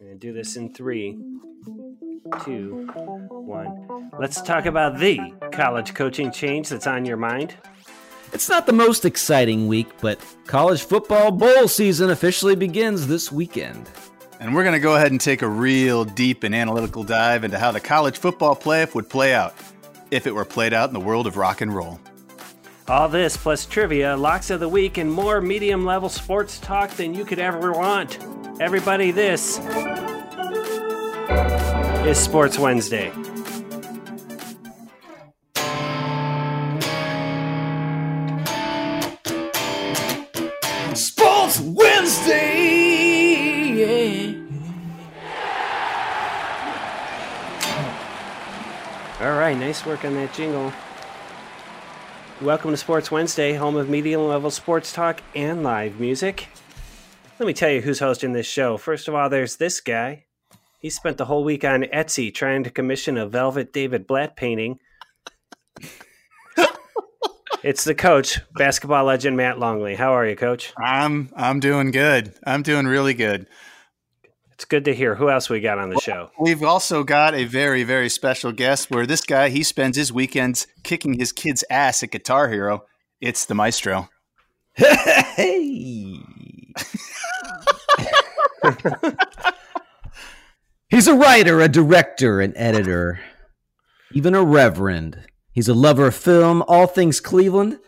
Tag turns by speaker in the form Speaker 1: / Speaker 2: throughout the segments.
Speaker 1: And do this in three, two, one. Let's talk about the college coaching change that's on your mind.
Speaker 2: It's not the most exciting week, but college football bowl season officially begins this weekend.
Speaker 3: And we're going to go ahead and take a real deep and analytical dive into how the college football playoff would play out if it were played out in the world of rock and roll.
Speaker 1: All this plus trivia, locks of the week, and more medium level sports talk than you could ever want. Everybody, this is Sports Wednesday.
Speaker 2: Sports Wednesday! Yeah.
Speaker 1: All right, nice work on that jingle. Welcome to Sports Wednesday, home of medium level sports talk and live music. Let me tell you who's hosting this show. First of all, there's this guy. He spent the whole week on Etsy trying to commission a Velvet David Blatt painting. it's the coach, basketball legend Matt Longley. How are you, coach?
Speaker 3: I'm I'm doing good. I'm doing really good.
Speaker 1: It's good to hear. Who else we got on the show?
Speaker 3: We've also got a very very special guest where this guy he spends his weekends kicking his kid's ass at Guitar Hero. It's the maestro.
Speaker 2: Hey! He's a writer, a director, an editor, even a reverend. He's a lover of film, all things Cleveland,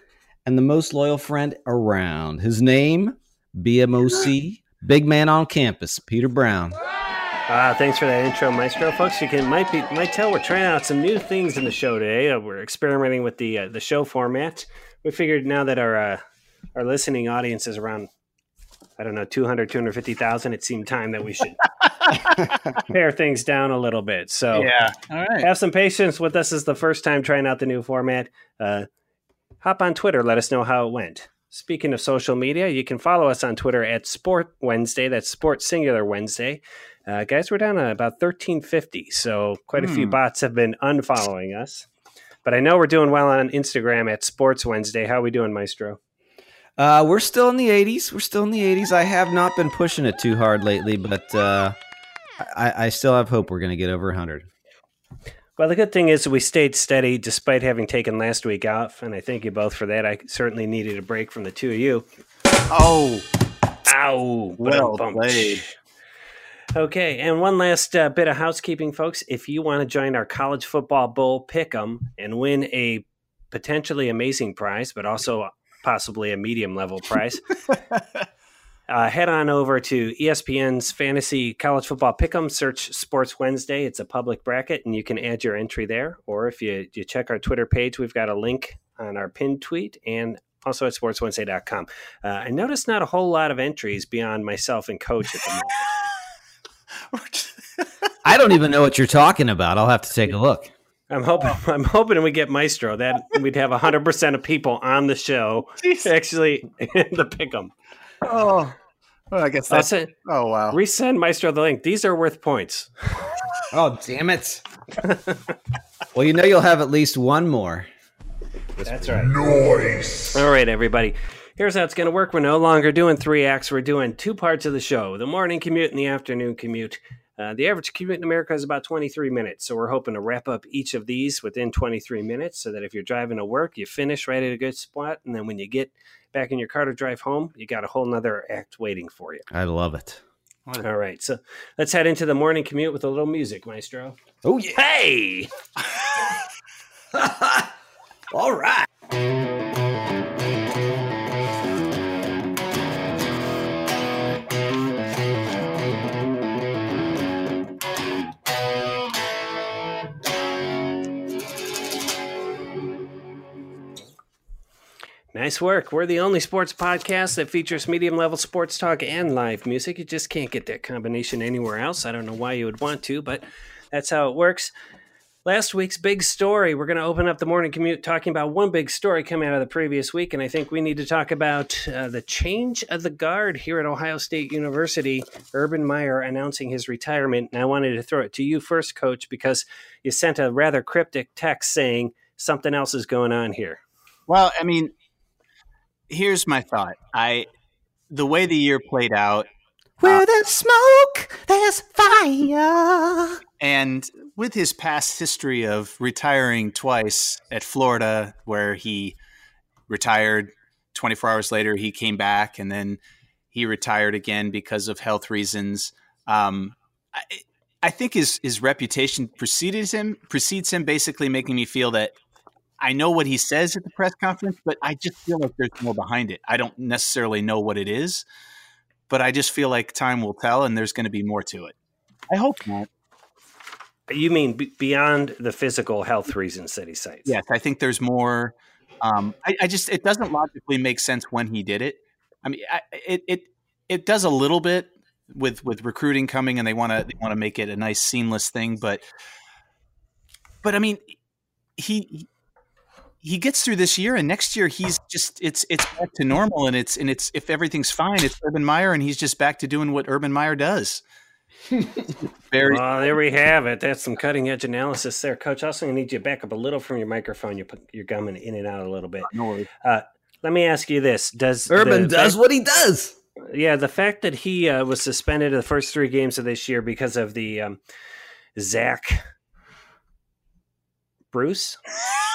Speaker 2: and the most loyal friend around. His name, BMOC, big man on campus, Peter Brown.
Speaker 1: Uh, thanks for that intro, Maestro. Folks, you can might be might tell we're trying out some new things in the show today. Uh, we're experimenting with the uh, the show format. We figured now that our uh, our listening audience is around I don't know 200 250,000 it seemed time that we should pare things down a little bit. So
Speaker 3: Yeah. All right.
Speaker 1: have some patience with us. This is the first time trying out the new format. Uh, hop on Twitter. Let us know how it went. Speaking of social media, you can follow us on Twitter at Sport Wednesday. That's Sport Singular Wednesday. Uh, guys, we're down to about 1350, so quite a few
Speaker 3: Hmm.
Speaker 1: bots have been unfollowing us. But I know we're doing well on Instagram at Sports Wednesday. How are we doing, Maestro?
Speaker 2: Uh, we're still in the 80s. We're still in the 80s. I have not been pushing it too hard lately, but uh, I, I still have hope we're going to get over 100.
Speaker 1: Well, the good thing is we stayed steady despite having taken last week off, and I thank you both for that. I certainly needed a break from the two of you.
Speaker 3: Oh,
Speaker 1: Ow!
Speaker 3: Well
Speaker 1: Ba-dum-bum.
Speaker 3: played.
Speaker 1: Okay, and one last uh, bit of housekeeping, folks. If you want to join our college football bowl pick'em and win a potentially amazing prize, but also possibly a medium level price. uh, head on over to ESPN's Fantasy College Football Pick'em. Search Sports Wednesday. It's a public bracket, and you can add your entry there. Or if you you check our Twitter page, we've got a link on our pinned tweet and also at sportswednesday.com. Uh, I noticed not a whole lot of entries beyond myself and Coach at the moment.
Speaker 2: I don't even know what you're talking about. I'll have to take a look.
Speaker 1: I'm hoping. I'm hoping we get Maestro. That we'd have 100 percent of people on the show actually in the pick'em.
Speaker 3: oh. Well, I guess that's.
Speaker 1: That's it.
Speaker 3: Oh wow.
Speaker 1: Resend Maestro the link. These are worth points.
Speaker 2: Oh, damn it. well, you know you'll have at least one more.
Speaker 1: That's right. Noise. All right, everybody. Here's how it's going to work. We're no longer doing three acts. We're doing two parts of the show: the morning commute and the afternoon commute. Uh, the average commute in America is about 23 minutes, so we're hoping to wrap up each of these within 23 minutes, so that if you're driving to work, you finish right at a good spot, and then when you get back in your car to drive home, you got a whole nother act waiting for you.
Speaker 2: I love it.
Speaker 1: All right, so let's head into the morning commute with a little music, Maestro.
Speaker 2: Oh, yeah.
Speaker 1: Hey!
Speaker 2: All right.
Speaker 1: Nice work. We're the only sports podcast that features medium level sports talk and live music. You just can't get that combination anywhere else. I don't know why you would want to, but that's how it works. Last week's big story. We're going to open up the morning commute talking about one big story coming out of the previous week, and I think we need to talk about uh, the change of the guard here at Ohio State University. Urban Meyer announcing his retirement, and I wanted to throw it to you first, Coach, because you sent a rather cryptic text saying something else is going on here.
Speaker 3: Well, I mean, here's my thought. I the way the year played out,
Speaker 2: Where there's smoke, there's fire. fire.
Speaker 3: And with his past history of retiring twice at Florida, where he retired 24 hours later, he came back and then he retired again because of health reasons. Um, I, I think his his reputation precedes him precedes him, basically making me feel that I know what he says at the press conference, but I just feel like there's more behind it. I don't necessarily know what it is, but I just feel like time will tell, and there's going to be more to it. I hope not.
Speaker 1: You mean b- beyond the physical health reasons that he cites?
Speaker 3: Yes, I think there's more. Um, I, I, just it doesn't logically make sense when he did it. I mean, I, it it it does a little bit with with recruiting coming, and they want to they want to make it a nice seamless thing, but but I mean, he he gets through this year, and next year he's just it's it's back to normal, and it's and it's if everything's fine, it's Urban Meyer, and he's just back to doing what Urban Meyer does.
Speaker 1: Very. Well, there we have it. That's some cutting edge analysis there, Coach. Also, I need you to back up a little from your microphone. You're, you're gumming in and out a little bit. No uh, let me ask you this: Does
Speaker 2: Urban does fact, what he does?
Speaker 1: Yeah, the fact that he uh, was suspended the first three games of this year because of the um, Zach Bruce,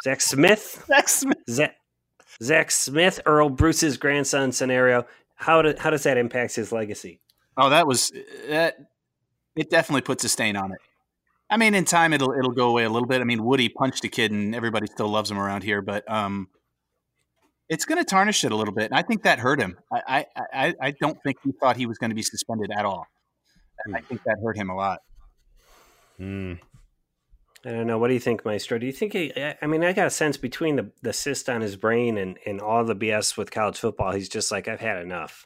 Speaker 1: Zach Smith,
Speaker 3: Zach Smith,
Speaker 1: Zach, Zach Smith, Earle Bruce's grandson scenario. How do, how does that impact his legacy?
Speaker 3: Oh, that was that it definitely puts a stain on it. I mean, in time it'll it'll go away a little bit. I mean, Woody punched a kid, and everybody still loves him around here, but um, it's going to tarnish it a little bit. And I think that hurt him. I I I don't think he thought he was going to be suspended at all. I think that hurt him a lot.
Speaker 1: Hmm. I don't know. What do you think, Maestro? Do you think he? I mean, I got a sense between the the cyst on his brain and and all the BS with college football, he's just like, I've had enough.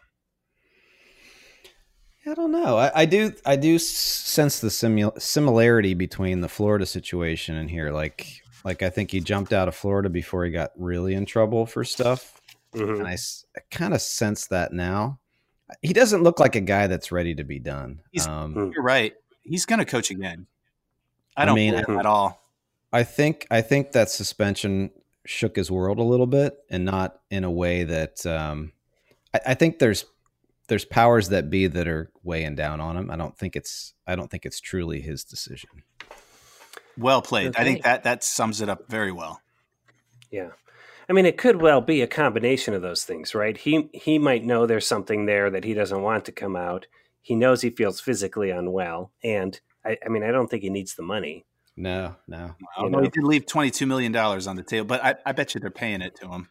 Speaker 2: I don't know. I, I do. I do sense the simul- similarity between the Florida situation and here. Like, like I think he jumped out of Florida before he got really in trouble for stuff, mm-hmm. and I, I kind of sense that now. He doesn't look like a guy that's ready to be done.
Speaker 3: Um, hmm. you're right. He's going to coach again. I don't I mean at all.
Speaker 2: I think I think that suspension shook his world a little bit, and not in a way that um, I, I think there's there's powers that be that are weighing down on him. I don't think it's I don't think it's truly his decision.
Speaker 3: Well played. Okay. I think that that sums it up very well.
Speaker 1: Yeah. I mean, it could well be a combination of those things, right? He he might know there's something there that he doesn't want to come out. He knows he feels physically unwell, and I, I mean, I don't think he needs the money.
Speaker 2: No, no.
Speaker 3: Although he did leave twenty two million dollars on the table, but I, I bet you they're paying it to him.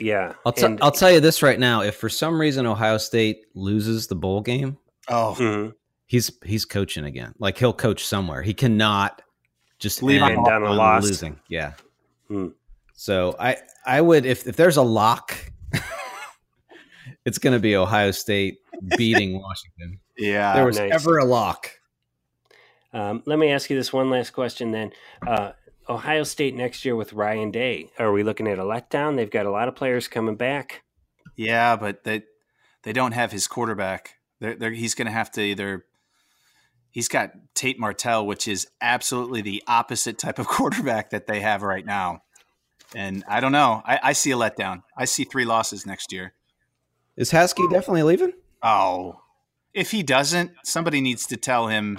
Speaker 1: Yeah.
Speaker 2: I'll, t- and, I'll tell you this right now. If for some reason Ohio State loses the bowl game,
Speaker 3: oh, mm-hmm.
Speaker 2: he's he's coaching again. Like he'll coach somewhere. He cannot just
Speaker 1: leave on, down a loss.
Speaker 2: Losing. Yeah. Hmm. So I I would if if there's a lock, it's going to be Ohio State beating Washington.
Speaker 3: Yeah.
Speaker 2: there was nice. ever a lock.
Speaker 1: Um, let me ask you this one last question then. Uh, Ohio State next year with Ryan Day. Are we looking at a letdown? They've got a lot of players coming back.
Speaker 3: Yeah, but they they don't have his quarterback. They're, they're, he's going to have to either. He's got Tate Martell, which is absolutely the opposite type of quarterback that they have right now. And I don't know. I, I see a letdown. I see three losses next year.
Speaker 2: Is Haskey definitely leaving?
Speaker 3: Oh, if he doesn't, somebody needs to tell him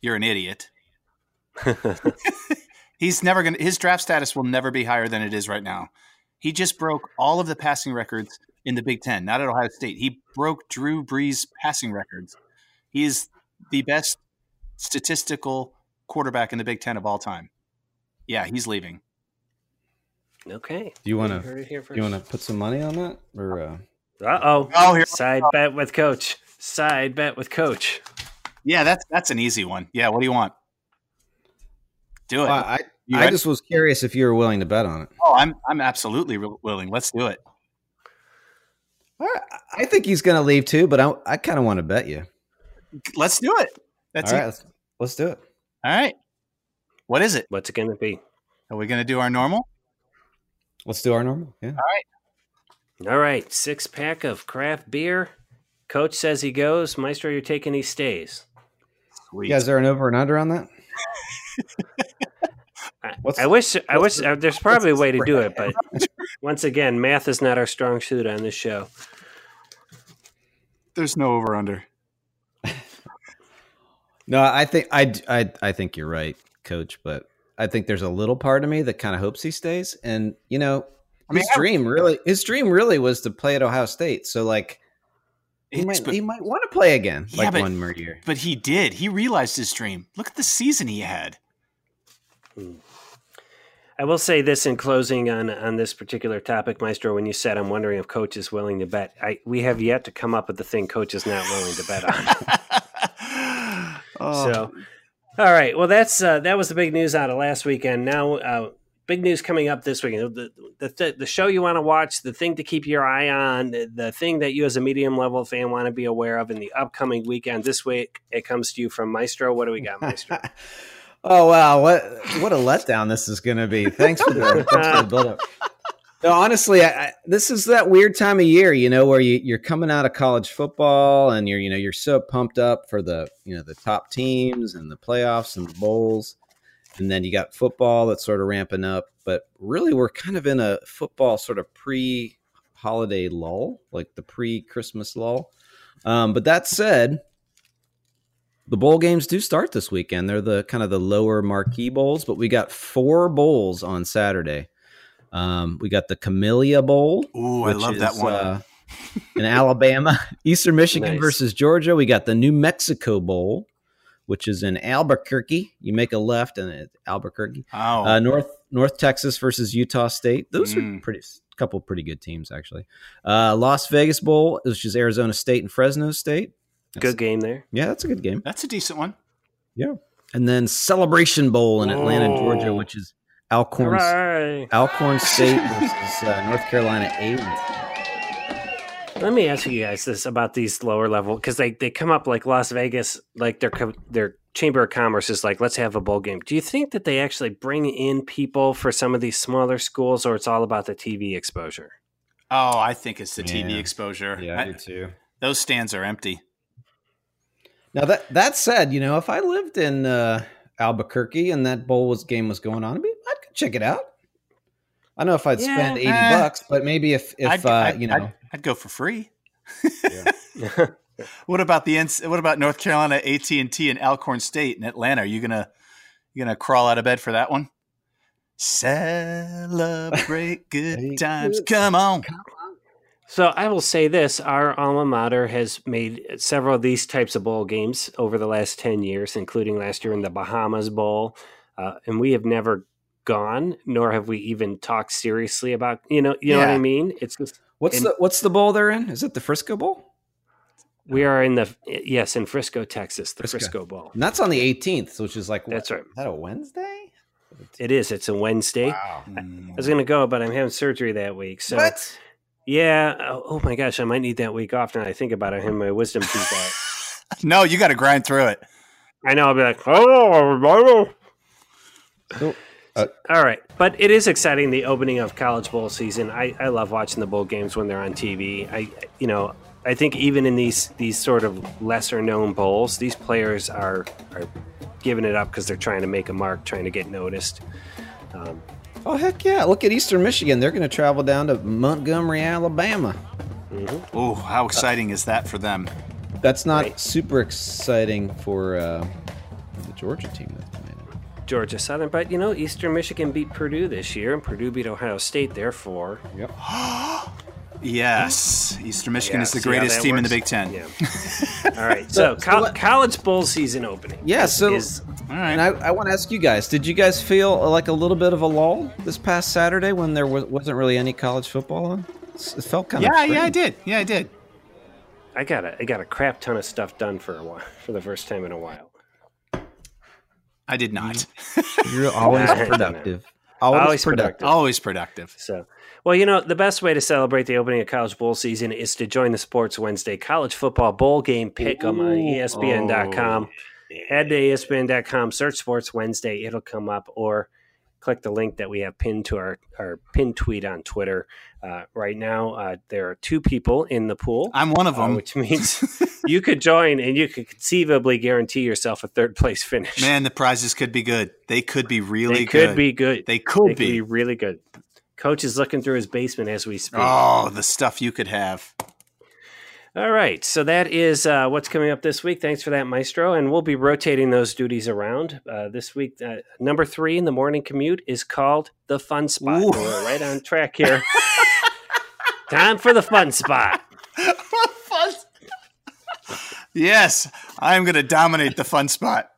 Speaker 3: you're an idiot. He's never going to, his draft status will never be higher than it is right now. He just broke all of the passing records in the Big Ten, not at Ohio State. He broke Drew Brees' passing records. He is the best statistical quarterback in the Big Ten of all time. Yeah, he's leaving.
Speaker 1: Okay.
Speaker 2: Do you want to? You want to put some money on that, or? Uh...
Speaker 1: Oh. Oh, here. Side bet with coach. Side bet with coach.
Speaker 3: Yeah, that's that's an easy one. Yeah. What do you want? Do it.
Speaker 2: I I just was curious if you were willing to bet on it.
Speaker 3: Oh, I'm I'm absolutely willing. Let's do it.
Speaker 2: I think he's going to leave too, but I I kind of want to bet you.
Speaker 3: Let's do it.
Speaker 2: That's All right, let's, let's do it.
Speaker 3: All right. What is it?
Speaker 1: What's it going to be?
Speaker 3: Are we going to do our normal?
Speaker 2: Let's do our normal. Yeah.
Speaker 3: All right.
Speaker 1: All right. Six pack of craft beer. Coach says he goes. Maestro, you're taking he stays.
Speaker 2: Sweet. Yeah, is there an over and under on that?
Speaker 1: I wish I wish the, uh, there's probably a way to do it, but once again, math is not our strong suit on this show.
Speaker 3: There's no over under.
Speaker 2: No, I think I, I I think you're right, Coach. But I think there's a little part of me that kind of hopes he stays. And you know,
Speaker 3: I mean,
Speaker 2: his dream really, his dream really was to play at Ohio State. So like, he might
Speaker 3: but,
Speaker 2: he might want to play again,
Speaker 3: Yeah,
Speaker 2: like
Speaker 3: but-
Speaker 2: one more year.
Speaker 3: but he did. He realized his dream. Look at the season he had.
Speaker 1: I will say this in closing on on this particular topic, Maestro. When you said, "I'm wondering if Coach is willing to bet," I we have yet to come up with the thing Coach is not willing to bet on.
Speaker 3: oh,
Speaker 1: So, all right. Well, that's uh, that was the big news out of last weekend. Now, uh, big news coming up this week. The the, the, the show you want to watch, the thing to keep your eye on, the, the thing that you as a medium level fan want to be aware of in the upcoming weekend. This week, it comes to you from Maestro. What do we got, Maestro?
Speaker 2: oh wow, what what a letdown this is going to be. Thanks for the, thanks for the build up. No, honestly, I, I, this is that weird time of year, you know, where you, you're coming out of college football and you're, you know, you're so pumped up for the, you know, the top teams and the playoffs and the bowls, and then you got football that's sort of ramping up. But really, we're kind of in a football sort of pre-holiday lull, like the pre-Christmas lull. Um, but that said, the bowl games do start this weekend. They're the kind of the lower marquee bowls, but we got four bowls on Saturday. Um, we got the Camellia Bowl.
Speaker 3: Ooh, I love that one.
Speaker 2: Uh, in Alabama, Eastern Michigan
Speaker 1: Nice.
Speaker 2: versus Georgia. We got the New Mexico Bowl, which is in Albuquerque. You make a left and it's Albuquerque.
Speaker 3: oh,
Speaker 2: Uh, North North Texas versus Utah State. Those are
Speaker 3: Mm.
Speaker 2: pretty couple pretty good teams actually. Uh, Las Vegas Bowl, which is Arizona State and Fresno State. That's-
Speaker 1: Good game there.
Speaker 2: Yeah, that's a good game.
Speaker 3: that's a decent one. Yeah.
Speaker 2: And then Celebration Bowl in Atlanta. Georgia, which is Alcorn. Alcorn State versus uh, North Carolina A.
Speaker 1: Let me ask you guys this about these lower level because they, they come up like Las Vegas, like their their Chamber of Commerce is like, let's have a bowl game. Do you think that they actually bring in people for some of these smaller schools, or it's all about the TV exposure?
Speaker 3: Oh, I think it's the TV exposure.
Speaker 2: Yeah, I
Speaker 3: I-
Speaker 2: do too.
Speaker 3: those stands are empty.
Speaker 2: Now that that said, you know, if I lived in uh, Albuquerque and that bowl was game was going on, I'd, be, I'd check it out. I don't know if I'd
Speaker 1: Yeah,
Speaker 2: spend eighty
Speaker 3: eh.
Speaker 2: bucks, but maybe if if
Speaker 3: I'd,
Speaker 2: uh,
Speaker 3: I'd-
Speaker 2: you know,
Speaker 3: I'd, I'd go for free. What about the what about North Carolina AT and T and Alcorn State in Atlanta? Are you gonna you gonna crawl out of bed for that one? Celebrate good times. Come on.
Speaker 1: So I will say this: our alma mater has made several of these types of bowl games over the last ten years, including last year in the Bahamas Bowl, uh, and we have never gone, nor have we even talked seriously about. You know, you know what I mean? It's just
Speaker 2: what's
Speaker 1: and-
Speaker 2: the what's the bowl they're in? Is it the Frisco Bowl?
Speaker 1: we are in the yes in Frisco, Texas, the
Speaker 2: Frisco.
Speaker 1: Frisco, Bowl.
Speaker 2: And that's on the eighteenth, which is like what,
Speaker 1: That's right.
Speaker 2: Is that a Wednesday?
Speaker 1: It is. It's a Wednesday.
Speaker 2: Wow.
Speaker 3: Mm.
Speaker 1: I was going to go, but I'm having surgery that week. So
Speaker 2: what?
Speaker 1: yeah. Oh, oh my gosh, I might need that week off now. I think about it. I have my wisdom teeth out.
Speaker 3: No, you got to grind through it.
Speaker 1: I know. I'll be like, oh,
Speaker 2: So, uh,
Speaker 1: All right, but it is exciting the opening of college bowl season. I, I love watching the bowl games when they're on TV. I you know I think even in these these sort of lesser known bowls, these players are are giving it up because they're trying to make a mark, trying to get noticed. Um,
Speaker 2: oh heck yeah! Look at Eastern Michigan. They're going to travel down to Montgomery, Alabama.
Speaker 3: Oh, how exciting is that for them?
Speaker 2: That's not
Speaker 1: Right.
Speaker 2: super exciting for uh, the Georgia team. That's coming in.
Speaker 1: Georgia Southern, but you know Eastern Michigan beat Purdue this year, and Purdue beat Ohio State. Therefore,
Speaker 2: Yep.
Speaker 3: Yes, Eastern Michigan
Speaker 1: Yeah,
Speaker 3: is the greatest
Speaker 1: that
Speaker 3: team in the? Big Ten.
Speaker 1: yeah. All right, so,
Speaker 2: So- so
Speaker 1: col-
Speaker 2: what-
Speaker 1: college bowl season opening.
Speaker 2: Yeah, so-
Speaker 1: is-
Speaker 3: All right.
Speaker 2: And I, I want to ask you guys: Did you guys feel uh, like a little bit of a lull this past Saturday when there was, wasn't really any college football on? It felt kind of
Speaker 3: yeah, yeah, I did. Yeah, I did.
Speaker 1: I got a I got a crap ton of stuff done for a while for the first time in a while.
Speaker 3: I did not.
Speaker 2: You're always productive. Always,
Speaker 1: Always
Speaker 2: productive.
Speaker 1: productive.
Speaker 3: Always productive.
Speaker 1: So, well, you know, the best way to celebrate the opening of college bowl season is to join the Sports Wednesday College Football Bowl Game Pick 'em on ESPN.com. Oh, Head to ESPN.com, search Sports Wednesday, it'll come up, or click the link that we have pinned to our, our pinned tweet on Twitter. Uh, right now, uh, there are two people in the pool,
Speaker 3: I'm one of
Speaker 1: uh,
Speaker 3: them.
Speaker 1: which means you could join and you could conceivably guarantee yourself a third place finish.
Speaker 3: Man, the prizes could be good. They could be really
Speaker 1: they
Speaker 3: good.
Speaker 1: could be good.
Speaker 3: They could
Speaker 1: They could
Speaker 3: be.
Speaker 1: be really good. Coach is looking through his basement as we speak.
Speaker 3: Oh, the stuff you could have.
Speaker 1: All right, so that is uh, what's coming up this week. Thanks for that, Maestro. And we'll be rotating those duties around. Uh, this week, uh, number three in the morning commute is called the Fun Spot.
Speaker 3: Ooh.
Speaker 1: We're right on track here. Time for the Fun Spot.
Speaker 3: fun. yes, I'm going to dominate the fun spot.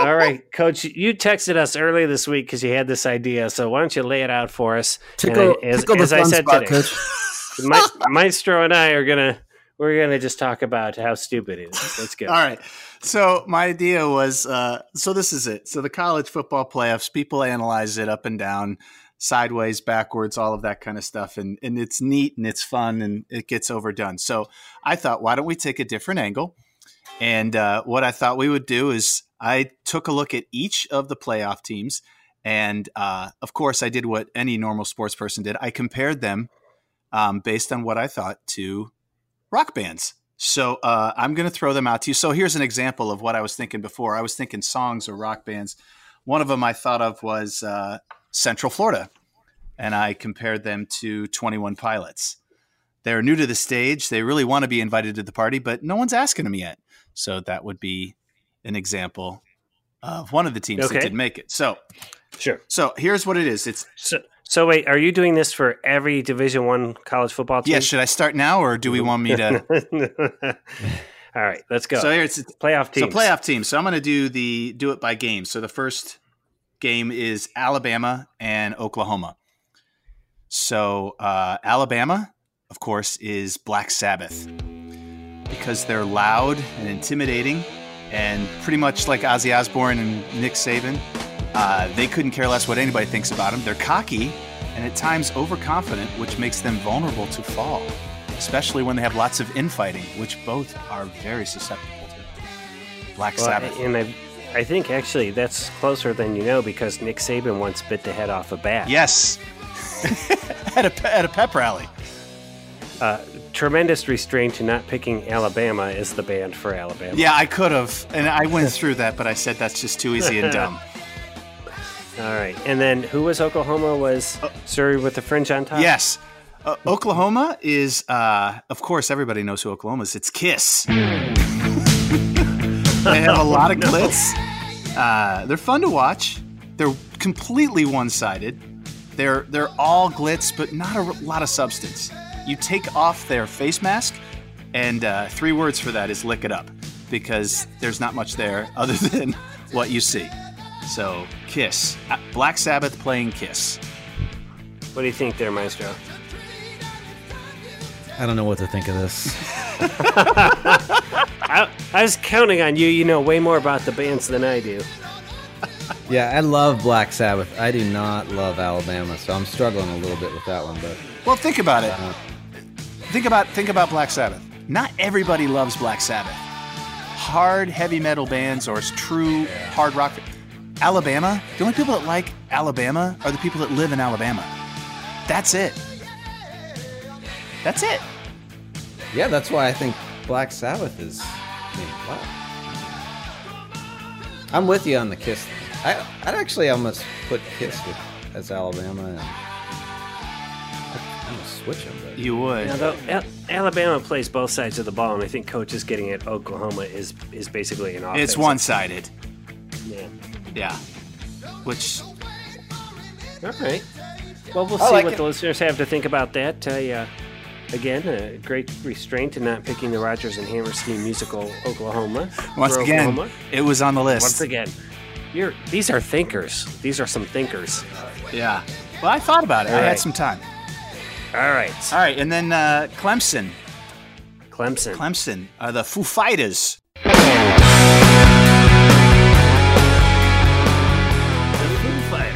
Speaker 1: All right, Coach, you texted us earlier this week because you had this idea. So why don't you lay it out for us?
Speaker 2: Tickle,
Speaker 1: And as,
Speaker 2: tickle the
Speaker 1: as I
Speaker 2: fun
Speaker 1: said
Speaker 2: spot,
Speaker 1: today,
Speaker 2: coach.
Speaker 1: Ma- Maestro and I are gonna we're gonna just talk about how stupid it is. Let's go.
Speaker 3: All right. So my idea was uh, so this is it. So the college football playoffs, people analyze it up and down, sideways, backwards, all of that kind of stuff, and and it's neat and it's fun and it gets overdone. So I thought, why don't we take a different angle? And uh, what I thought we would do is I took a look at each of the playoff teams, and uh, of course I did what any normal sports person did. I compared them um, based on what I thought to rock bands. So uh, I'm going to throw them out to you. So here's an example of what I was thinking before. I was thinking songs or rock bands. One of them I thought of was uh, Central Florida, and I compared them to 21 Pilots. They're new to the stage. They really want to be invited to the party, but no one's asking them yet. So that would be an example of one of the teams
Speaker 1: Okay.
Speaker 3: that didn't make it. So,
Speaker 1: Sure.
Speaker 3: so here's what it is. It's
Speaker 1: So, so wait, are you doing this for every Division One college football team?
Speaker 3: yeah. Should I start now, or do we want me to?
Speaker 1: All right, let's go.
Speaker 3: so here's
Speaker 1: playoff teams.
Speaker 3: So playoff teams. So I'm going to do the do it by game. So the first game is Alabama and Oklahoma. So uh, Alabama, of course, is Black Sabbath because they're loud and intimidating, and pretty much like Ozzy Osbourne and Nick Saban, uh, they couldn't care less what anybody thinks about them. They're cocky and at times overconfident, which makes them vulnerable to fall, especially when they have lots of infighting, which both are very susceptible to. Black
Speaker 1: Well,
Speaker 3: Sabbath.
Speaker 1: and I, I think actually that's closer than you know because Nick Saban once bit the head off a bat.
Speaker 3: Yes. at a at a pep rally.
Speaker 1: Uh, tremendous restraint to not picking Alabama as the band for Alabama.
Speaker 3: Yeah, I could have, and I went through that, but I said that's just too easy and dumb.
Speaker 1: All right, and then who was Oklahoma? Was Surrey with the fringe on top?
Speaker 3: Yes. Uh, Oklahoma is, uh, of course, everybody knows who Oklahoma is. It's Kiss. They have a lot of glitz. Uh, they're fun to watch. They're completely one-sided. They're they're all glitz, but not a r- lot of substance. You take off their face mask, and uh, three words for that is "lick it up," because there's not much there other than what you see. So, Kiss, Uh, Black Sabbath playing Kiss.
Speaker 1: What do you think there, Maestro?
Speaker 2: I don't know what to think of this.
Speaker 1: I, I was counting on you. You know way more about the bands than I do.
Speaker 2: Yeah, I love Black Sabbath. I do not love Alabama, so I'm struggling a little bit with that one. But
Speaker 3: Well, think about it.
Speaker 2: uh,
Speaker 3: Think about think about Black Sabbath. Not everybody loves Black Sabbath. Hard heavy metal bands or true hard rock. Alabama. The only people that like Alabama are the people that live in Alabama. That's it. That's it.
Speaker 2: yeah, that's why I think Black Sabbath is. I mean, wow. I'm with you on the Kiss. Thing. I I'd actually almost put Kiss with, as Alabama, and I'm gonna switch them. But
Speaker 3: You would.
Speaker 1: Now, though, Al- Alabama plays both sides of the ball, and I think coach is getting at Oklahoma is is basically an offense.
Speaker 3: It's one sided.
Speaker 1: Yeah.
Speaker 3: Yeah. Which
Speaker 1: All right. Well, we'll
Speaker 2: I
Speaker 1: see
Speaker 2: like
Speaker 1: what
Speaker 2: it.
Speaker 1: the listeners have to think about that. Uh, yeah. Again, a great restraint in not picking the Rodgers and Hammerstein musical Oklahoma.
Speaker 3: once again,
Speaker 1: Oklahoma.
Speaker 3: it was on the list.
Speaker 1: Once again, you're these are thinkers. These are some thinkers.
Speaker 3: Yeah. Well, I thought about it. I
Speaker 1: All
Speaker 3: had some time.
Speaker 1: All right,
Speaker 3: All right, and then uh, Clemson.
Speaker 1: Clemson.
Speaker 3: Clemson are the Foo Fighters.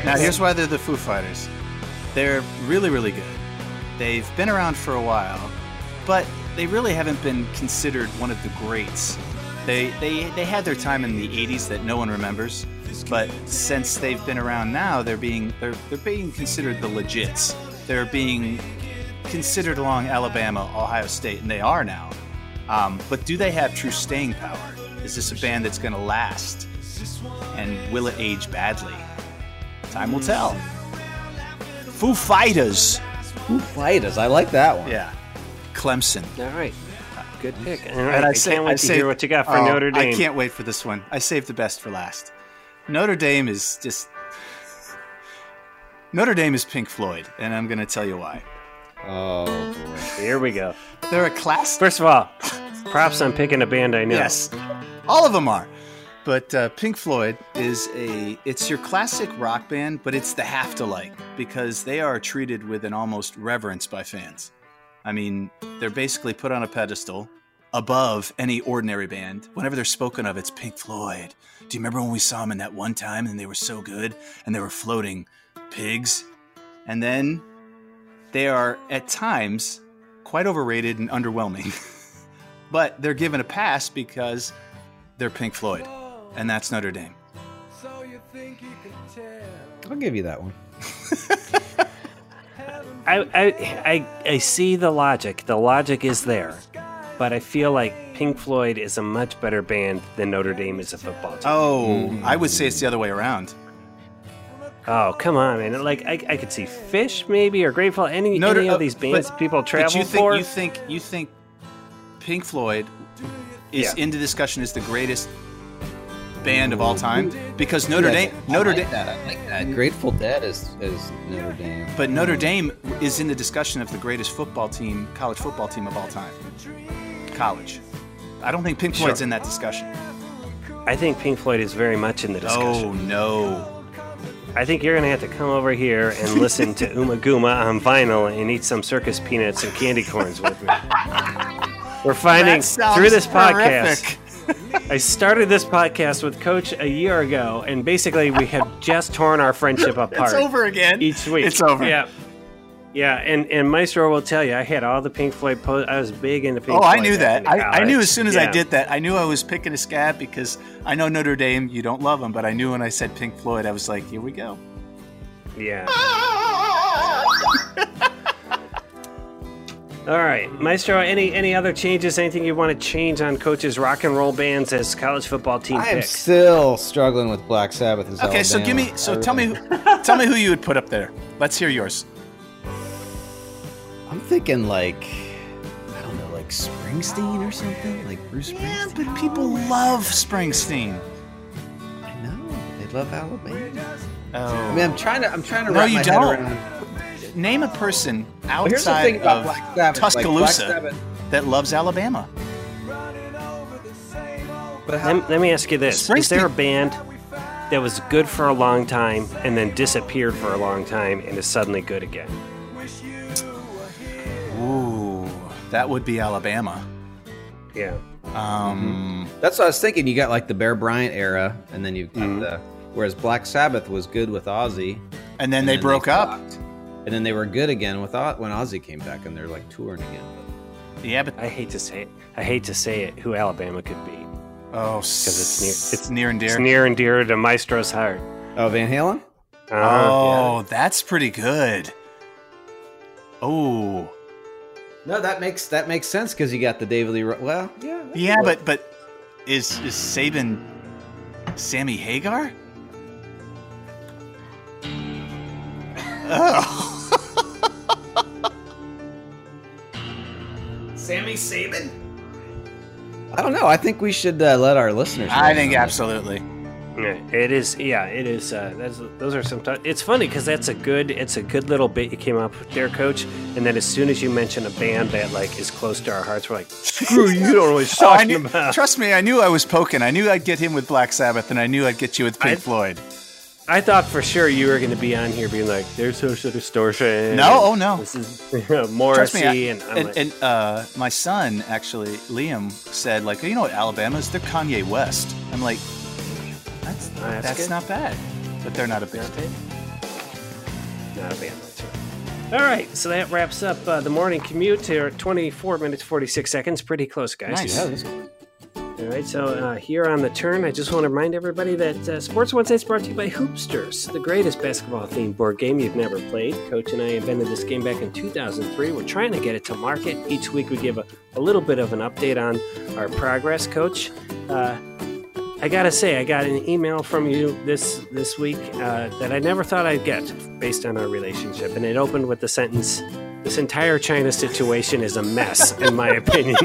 Speaker 3: Now, here's why they're the Foo Fighters. They're really, really good. They've been around for a while, but they really haven't been considered one of the greats. They, they, they had their time in the 80s that no one remembers, but since they've been around now, they're being, they're, they're being considered the legits. They're being considered along Alabama, Ohio State, and they are now. Um, but do they have true staying power? Is this a band that's going to last? And will it age badly? Time will tell. Foo Fighters.
Speaker 2: Foo Fighters, I like that one.
Speaker 3: Yeah. Clemson.
Speaker 1: All right. good mm-hmm. pick. All right,
Speaker 3: And
Speaker 1: I,
Speaker 3: sa-
Speaker 1: can't wait to
Speaker 3: saved-
Speaker 1: hear what you got for
Speaker 3: oh,
Speaker 1: Notre Dame.
Speaker 3: I can't wait for this one. I saved the best for last. Notre Dame is just Notre Dame is Pink Floyd, and I'm going to tell you why.
Speaker 2: Oh boy.
Speaker 1: Here we go.
Speaker 3: They're a class.
Speaker 1: First of all, props on picking a band I know.
Speaker 3: Yes, all of them are. But uh, Pink Floyd is a it's your classic rock band, but it's the have to like because they are treated with an almost reverence by fans. I mean, they're basically put on a pedestal above any ordinary band. Whenever they're spoken of, it's Pink Floyd. Do you remember when we saw them in that one time and they were so good and they were floating pigs? And then they are at times quite overrated and underwhelming. but they're given a pass because they're Pink Floyd, and that's Notre Dame.
Speaker 2: I'll give you that one.
Speaker 1: I, I, I, I see the logic. The logic is there. But I feel like Pink Floyd is a much better band than Notre Dame is a football team.
Speaker 3: Oh, I would say it's the other way around.
Speaker 1: Oh, come on, man. Like, I, I could see Phish maybe or Grateful, any,
Speaker 3: Notre-
Speaker 1: any
Speaker 3: uh,
Speaker 1: of these bands
Speaker 3: but-
Speaker 1: people travel
Speaker 3: but you think
Speaker 1: for.
Speaker 3: you think you think Pink Floyd is
Speaker 1: Yeah.
Speaker 3: into discussion as the greatest band of all time because Notre Dame Notre Dame
Speaker 2: That. I like that. Grateful Dead is is Notre Dame.
Speaker 3: but Notre Dame is in the discussion of the greatest football team, college football team of all time. College. I don't think Pink
Speaker 1: Sure.
Speaker 3: Floyd's in that discussion.
Speaker 1: I think Pink Floyd is very much in the discussion.
Speaker 3: Oh no.
Speaker 1: I think you're going to have to come over here and listen to Ummagumma on vinyl and eat some circus peanuts and candy corns with me. We're finding through this podcast.
Speaker 3: Horrific.
Speaker 1: I started this podcast with Coach a year ago, and basically we have just torn our friendship apart
Speaker 3: It's over again.
Speaker 1: each week.
Speaker 3: It's over.
Speaker 1: Yeah. Yeah, and, and Maestro will tell you, I had all the Pink Floyd posts. I was big into Pink
Speaker 3: Oh,
Speaker 1: Floyd.
Speaker 3: I knew that. I, I knew as soon as I did that, I knew I was picking a scab because I know Notre Dame, you don't love them, but I knew when I said Pink Floyd, I was like, here we go.
Speaker 1: Yeah. All right, Maestro. Any any other changes? Anything you want to change on coaches' rock and roll bands as college football team
Speaker 2: I am
Speaker 1: picks?
Speaker 2: still struggling with Black Sabbath. As
Speaker 3: Okay, so give me, so
Speaker 2: I
Speaker 3: tell me,
Speaker 2: really-
Speaker 3: who- tell me who you would put up there. Let's hear yours.
Speaker 2: I'm thinking like I don't know, like Springsteen or something, like Bruce
Speaker 3: Yeah,
Speaker 2: Springsteen.
Speaker 3: but people love Springsteen.
Speaker 2: I know they love Alabama.
Speaker 3: Oh.
Speaker 2: I mean, I'm trying to, I'm trying to
Speaker 3: No,
Speaker 2: wrap
Speaker 3: you
Speaker 2: my
Speaker 3: don't.
Speaker 2: Head around.
Speaker 3: Name a person
Speaker 2: But here's the
Speaker 3: outside
Speaker 2: thing about
Speaker 3: of
Speaker 2: Black Sabbath. like, Black
Speaker 3: Tuscaloosa
Speaker 2: Sabbath-
Speaker 3: that loves Alabama.
Speaker 2: but how,
Speaker 1: Let, let me ask you this: Is there a band that was good for a long time and then disappeared for a long time and is suddenly good again?
Speaker 3: Ooh, that would be Alabama.
Speaker 1: Yeah.
Speaker 3: Um,
Speaker 2: that's what I was thinking. You got like the Bear Bryant era, and then you've got
Speaker 3: Mm-hmm.
Speaker 2: the whereas Black Sabbath was good with Ozzy,
Speaker 3: and then
Speaker 2: and
Speaker 3: they
Speaker 2: then
Speaker 3: broke up.
Speaker 2: stopped. And then they were good again with when Ozzy came back, and they're like touring again.
Speaker 3: Yeah, but
Speaker 1: I hate to say it. I hate to say it. Who Alabama could be?
Speaker 3: oh, because
Speaker 1: it's near-
Speaker 3: it's
Speaker 1: it's-
Speaker 3: near and dear.
Speaker 1: It's near and dear to Maestro's heart.
Speaker 2: Oh, Van Halen.
Speaker 1: Uh-huh,
Speaker 3: oh, that's pretty good. Oh,
Speaker 2: No, that makes that makes sense because you got the David Lee. Well, yeah,
Speaker 3: yeah, but but is is Saban Sammy Hagar? Oh. Sammy Saban?
Speaker 2: I don't know. I think we should uh, let our listeners.
Speaker 3: I think absolutely.
Speaker 1: Yeah, it is. Yeah, it is. Uh, that's, those are some. T- it's funny because that's a good. It's a good little bit you came up with there, Coach. And then as soon as you mention a band that like is close to our hearts, we're like, screw you! You don't know what he's
Speaker 3: Oh,
Speaker 1: talking
Speaker 3: knew,
Speaker 1: about.
Speaker 3: trust me, I knew I was poking. I knew I'd get him with Black Sabbath, and I knew I'd get you with Pink
Speaker 1: I-
Speaker 3: Floyd.
Speaker 1: I thought for sure you were going to be on here being like, "There's social distortion."
Speaker 3: No, oh no.
Speaker 1: This is
Speaker 3: Trust
Speaker 1: Morrissey,
Speaker 3: me, I-
Speaker 1: and I'm
Speaker 3: and,
Speaker 1: like,
Speaker 3: and, uh, my son actually, Liam, said like, you know what Alabama is? They're Kanye West. I'm like, that's
Speaker 1: Oh, that's
Speaker 3: that's, not bad, but they're not a band.
Speaker 1: Not a band. That's right. All right, so that wraps up uh, the morning commute here. 24 minutes 46 seconds. Pretty close, guys.
Speaker 3: Nice.
Speaker 2: Yeah, this-
Speaker 1: All right, so uh, here on the turn, I just want to remind everybody that uh, Sports Wednesday is brought to you by Hoopsters, the greatest basketball themed board game you've never played. Coach and I invented this game back in 2003. We're trying to get it to market. Each week we give a, a little bit of an update on our progress, Coach. Uh, I gotta say, I got an email from you this this week uh, that I never thought I'd get based on our relationship, and it opened with the sentence, This entire China situation is a mess, in my opinion.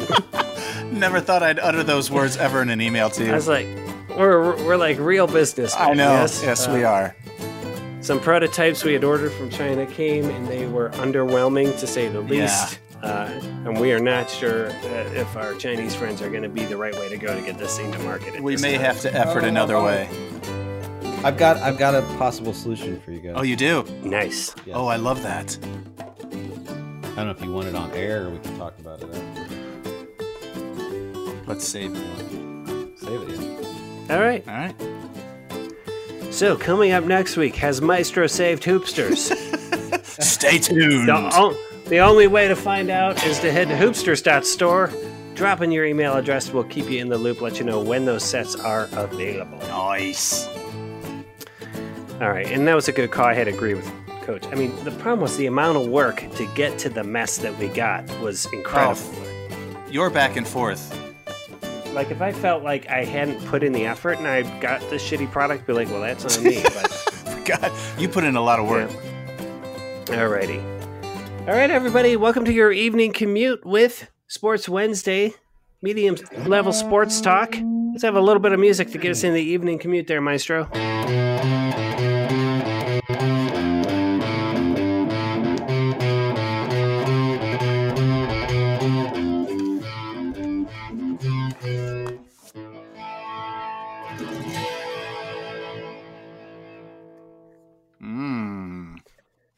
Speaker 3: Never thought I'd utter those words ever in an email to you.
Speaker 1: I was like, we're, we're like real business.
Speaker 3: I know.
Speaker 1: Yes,
Speaker 3: Yes,
Speaker 1: Uh,
Speaker 3: we are.
Speaker 1: Some prototypes we had ordered from China came, and they were underwhelming to say the
Speaker 3: Yeah.
Speaker 1: least. Uh, and we are not sure uh, if our Chinese friends are going to be the right way to go to get this thing to market.
Speaker 3: We may
Speaker 1: time.
Speaker 3: have to effort another way.
Speaker 2: I've got I've got a possible solution for you guys.
Speaker 3: Oh, you do?
Speaker 1: Nice.
Speaker 2: Yes.
Speaker 3: Oh, I love that.
Speaker 2: I don't know if you want it on air or we can talk about it after.
Speaker 3: Let's save it.
Speaker 2: Save it. Yeah.
Speaker 1: All right.
Speaker 3: All right.
Speaker 1: So coming up next week, has Maestro saved Hoopsters?
Speaker 3: Stay tuned.
Speaker 1: the, o- the only way to find out is to head to hoopsters.store. Drop in your email address. We'll keep you in the loop, let you know when those sets are available.
Speaker 3: Nice.
Speaker 1: All right, and that was a good call. I had to agree with Coach. I mean, the problem was the amount of work to get to the mess that we got was incredible.
Speaker 3: Oh, you're back and forth.
Speaker 1: Like, if I felt like I hadn't put in the effort and I got this shitty product, be like, well, that's on me. But
Speaker 3: God, you put in a lot of work.
Speaker 1: Alrighty. All right, everybody, welcome to your evening commute with Sports Wednesday, medium level sports talk. Let's have a little bit of music to get us in the evening commute there, Maestro.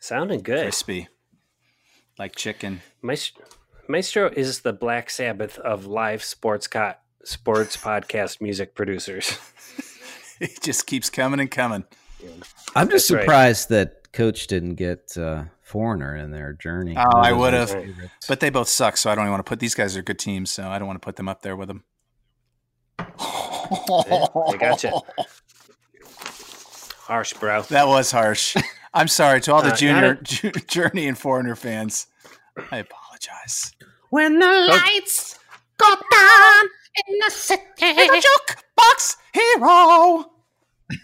Speaker 1: Sounding good.
Speaker 3: Crispy. Like chicken.
Speaker 1: Maest- Maestro is the Black Sabbath of live sports co- sports podcast music producers.
Speaker 3: It just keeps coming and coming.
Speaker 2: I'm just
Speaker 1: That's right.
Speaker 2: surprised that Coach didn't get uh, Foreigner in their journey.
Speaker 3: Oh, I would've. But they both suck, so I don't even want to put these guys are good teams, so I don't want to put them up there with them.
Speaker 1: I gotcha. Harsh, bro.
Speaker 3: That was harsh. I'm sorry to all the
Speaker 1: Uh,
Speaker 3: junior
Speaker 1: not
Speaker 3: Ju- Journey and Foreigner fans. I apologize.
Speaker 4: When the
Speaker 1: Coach-
Speaker 4: lights go down in the city.
Speaker 3: the Jukebox hero.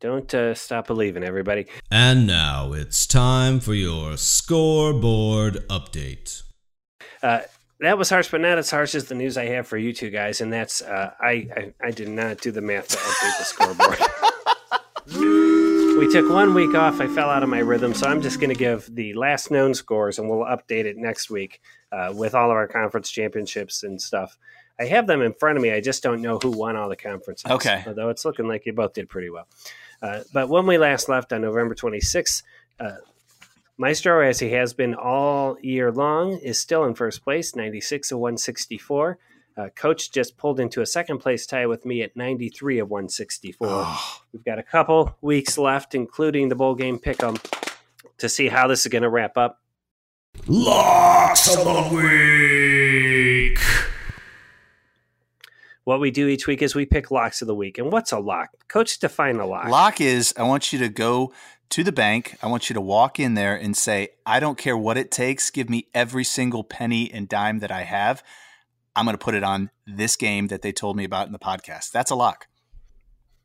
Speaker 1: Don't uh, stop believing, everybody.
Speaker 5: And now it's time for your scoreboard update.
Speaker 1: Uh, that was harsh, but not as harsh as the news I have for you two guys, and that's uh, I, I I did not do the math to update the scoreboard. we took one week off. I fell out of my rhythm, so I'm just going to give the last known scores, and we'll update it next week uh, with all of our conference championships and stuff. I have them in front of me. I just don't know who won all the conferences.
Speaker 3: Okay.
Speaker 1: although it's looking like you both did pretty well. Uh, but when we last left on November 26th, uh, Maestro, as he has been all year long, is still in first place, 96 of 164. Uh, Coach just pulled into a second place tie with me at 93 of 164.
Speaker 3: Oh,
Speaker 1: We've got a couple weeks left, including the bowl game pick 'em, to see how this is going to wrap up.
Speaker 5: Locks of the week.
Speaker 1: What we do each week is we pick locks of the week. And what's a lock? Coach, define a lock.
Speaker 3: Lock is I want you to go to the bank. I want you to walk in there and say, I don't care what it takes. Give me every single penny and dime that I have. I'm going to put it on this game that they told me about in the podcast. That's a lock.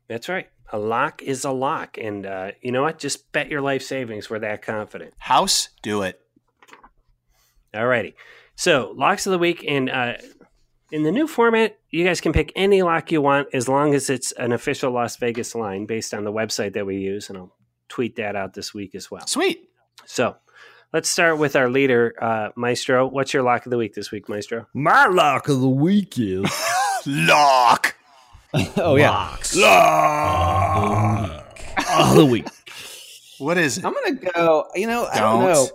Speaker 1: That's right. A lock is a lock. And uh, you know what? Just bet your life savings. We're that confident.
Speaker 3: House, do it.
Speaker 1: All righty. So, locks of the week. And uh, in the new format, you guys can pick any lock you want as long as it's an official Las Vegas line based on the website that we use. And I'll tweet that out this week as well.
Speaker 3: Sweet.
Speaker 1: So, let's start with our leader, uh, Maestro. What's your lock of the week this week, Maestro?
Speaker 2: My lock of the week is.
Speaker 3: Lock.
Speaker 2: oh yeah,
Speaker 5: Locks. Lock.
Speaker 2: of the week.
Speaker 3: What is it?
Speaker 2: I'm gonna go. You know, I don't
Speaker 3: Don't.
Speaker 2: know.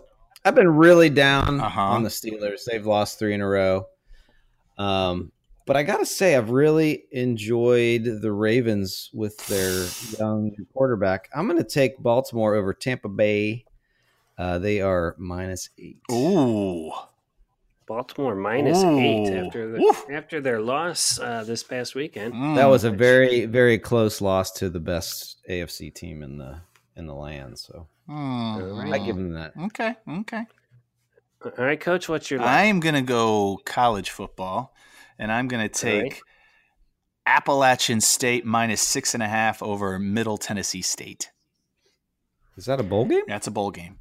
Speaker 2: I've been really down
Speaker 3: Uh-huh.
Speaker 2: on the Steelers. They've lost three in a row. Um, but I gotta say, I've really enjoyed the Ravens with their young quarterback. I'm gonna take Baltimore over Tampa Bay. Uh, they are minus eight.
Speaker 3: Ooh.
Speaker 1: Baltimore minus
Speaker 3: Ooh.
Speaker 1: eight after the,
Speaker 3: Oof.
Speaker 1: after their loss uh, this past weekend.
Speaker 2: That
Speaker 3: Mm.
Speaker 2: was a very, very close loss to the best AFC team in the in the land. So
Speaker 3: Mm.
Speaker 2: I give them that.
Speaker 3: Okay. Okay.
Speaker 1: All right, Coach, what's your lock?
Speaker 3: I'm going to go college football, and I'm going to take
Speaker 1: right.
Speaker 3: Appalachian State minus six and a half over Middle Tennessee State.
Speaker 2: Is that a bowl game?
Speaker 3: That's a bowl game.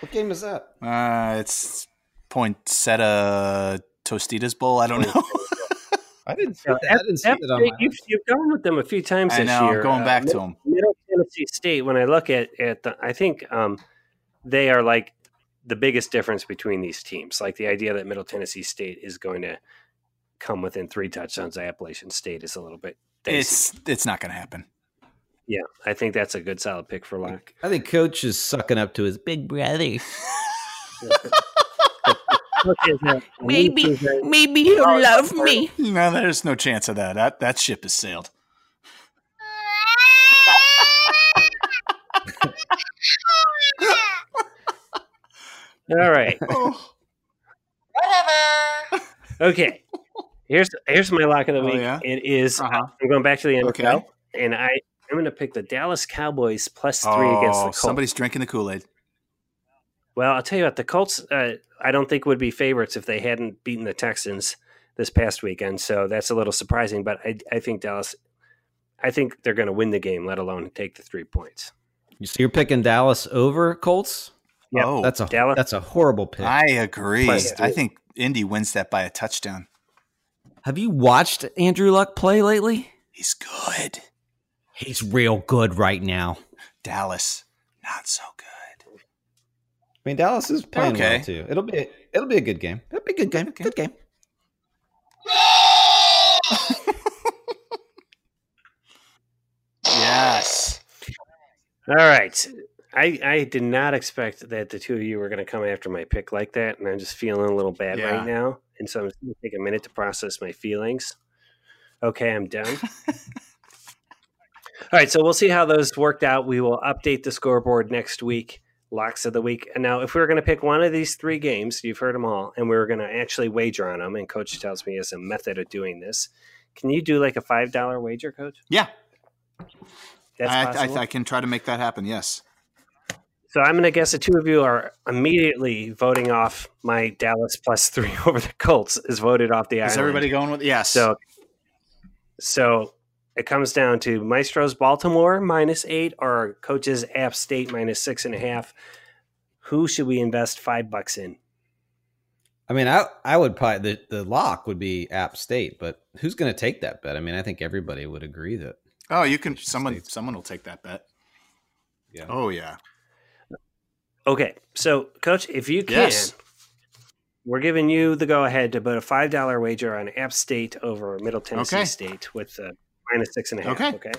Speaker 2: What game is that?
Speaker 3: Uh, it's Poinsettia Tostitos Bowl. I don't know.
Speaker 2: I didn't see that. I didn't see that on my
Speaker 1: you've, you've gone with them a few times
Speaker 3: I
Speaker 1: this
Speaker 3: know.
Speaker 1: year.
Speaker 3: I'm going
Speaker 1: Uh,
Speaker 3: back
Speaker 1: Mid-
Speaker 3: to them.
Speaker 1: Middle Tennessee State. When I look at at the, I think um, they are like the biggest difference between these teams. Like the idea that Middle Tennessee State is going to come within three touchdowns of Appalachian State is a little bit. dicey.
Speaker 3: It's it's not going to happen.
Speaker 1: Yeah, I think that's a good solid pick for lock.
Speaker 2: I think Coach is sucking up to his big brother.
Speaker 4: Maybe, maybe he'll love me.
Speaker 3: No, there's no chance of that. That that ship has sailed.
Speaker 1: All right.
Speaker 3: Oh,
Speaker 1: Okay. Here's here's my lock of the
Speaker 3: Oh,
Speaker 1: week.
Speaker 3: yeah?
Speaker 1: It is-
Speaker 3: Uh-huh.
Speaker 1: I'm going back to the NFL,
Speaker 3: Okay.
Speaker 1: and I I'm going to pick the Dallas Cowboys plus three against the
Speaker 3: oh
Speaker 1: Colts.
Speaker 3: somebody's drinking the Kool Aid.
Speaker 1: Well, I'll tell you what, the Colts, uh, I don't think would be favorites if they hadn't beaten the Texans this past weekend. So that's a little surprising, but I, I think Dallas, I think they're going to win the game, let alone take the three points.
Speaker 2: You so you're picking Dallas over Colts?
Speaker 1: Yeah,
Speaker 3: oh,
Speaker 2: That's a
Speaker 1: Dallas-
Speaker 2: that's a horrible pick.
Speaker 3: I agree.
Speaker 1: Plus
Speaker 3: I think Indy wins that by a touchdown.
Speaker 2: Have you watched Andrew Luck play lately?
Speaker 3: He's good.
Speaker 2: He's real good right now.
Speaker 3: Dallas, not so good.
Speaker 2: I mean, Dallas is playing
Speaker 3: Okay.
Speaker 2: well too. It'll be it'll be a good game. It'll be a good game. Good game.
Speaker 3: Yes.
Speaker 1: All right. I, I did not expect that the two of you were going to come after my pick like that, and I'm just feeling a little bad
Speaker 3: Yeah.
Speaker 1: right now. And so I'm going to take a minute to process my feelings. Okay, I'm done. All right, so we'll see how those worked out. We will update the scoreboard next week, locks of the week. And now, if we were going to pick one of these three games, you've heard them all, and we were going to actually wager on them, and Coach tells me is a method of doing this. Can you do like a five dollar wager, Coach?
Speaker 3: Yeah,
Speaker 1: That's
Speaker 3: I. I, I can try to make that happen. Yes.
Speaker 1: So I'm going to guess the two of you are immediately voting off my Dallas plus three over the Colts is voted off the island.
Speaker 3: Is everybody going with yes?
Speaker 1: So, so it comes down to Maestro's Baltimore minus eight or Coach's App State minus six and a half. Who should we invest five bucks in?
Speaker 2: I mean, I I would probably the, the lock would be App State, but who's going to take that bet? I mean, I think everybody would agree that.
Speaker 3: oh, you can. Someone,
Speaker 2: States.
Speaker 3: someone will take that bet.
Speaker 2: Yeah.
Speaker 3: Oh yeah.
Speaker 1: Okay, so Coach, if you can,
Speaker 3: Yes.
Speaker 1: we're giving you the go ahead to put a five dollar wager on App State over Middle Tennessee
Speaker 3: Okay.
Speaker 1: State with uh, minus six and a half.
Speaker 3: Okay.
Speaker 1: okay.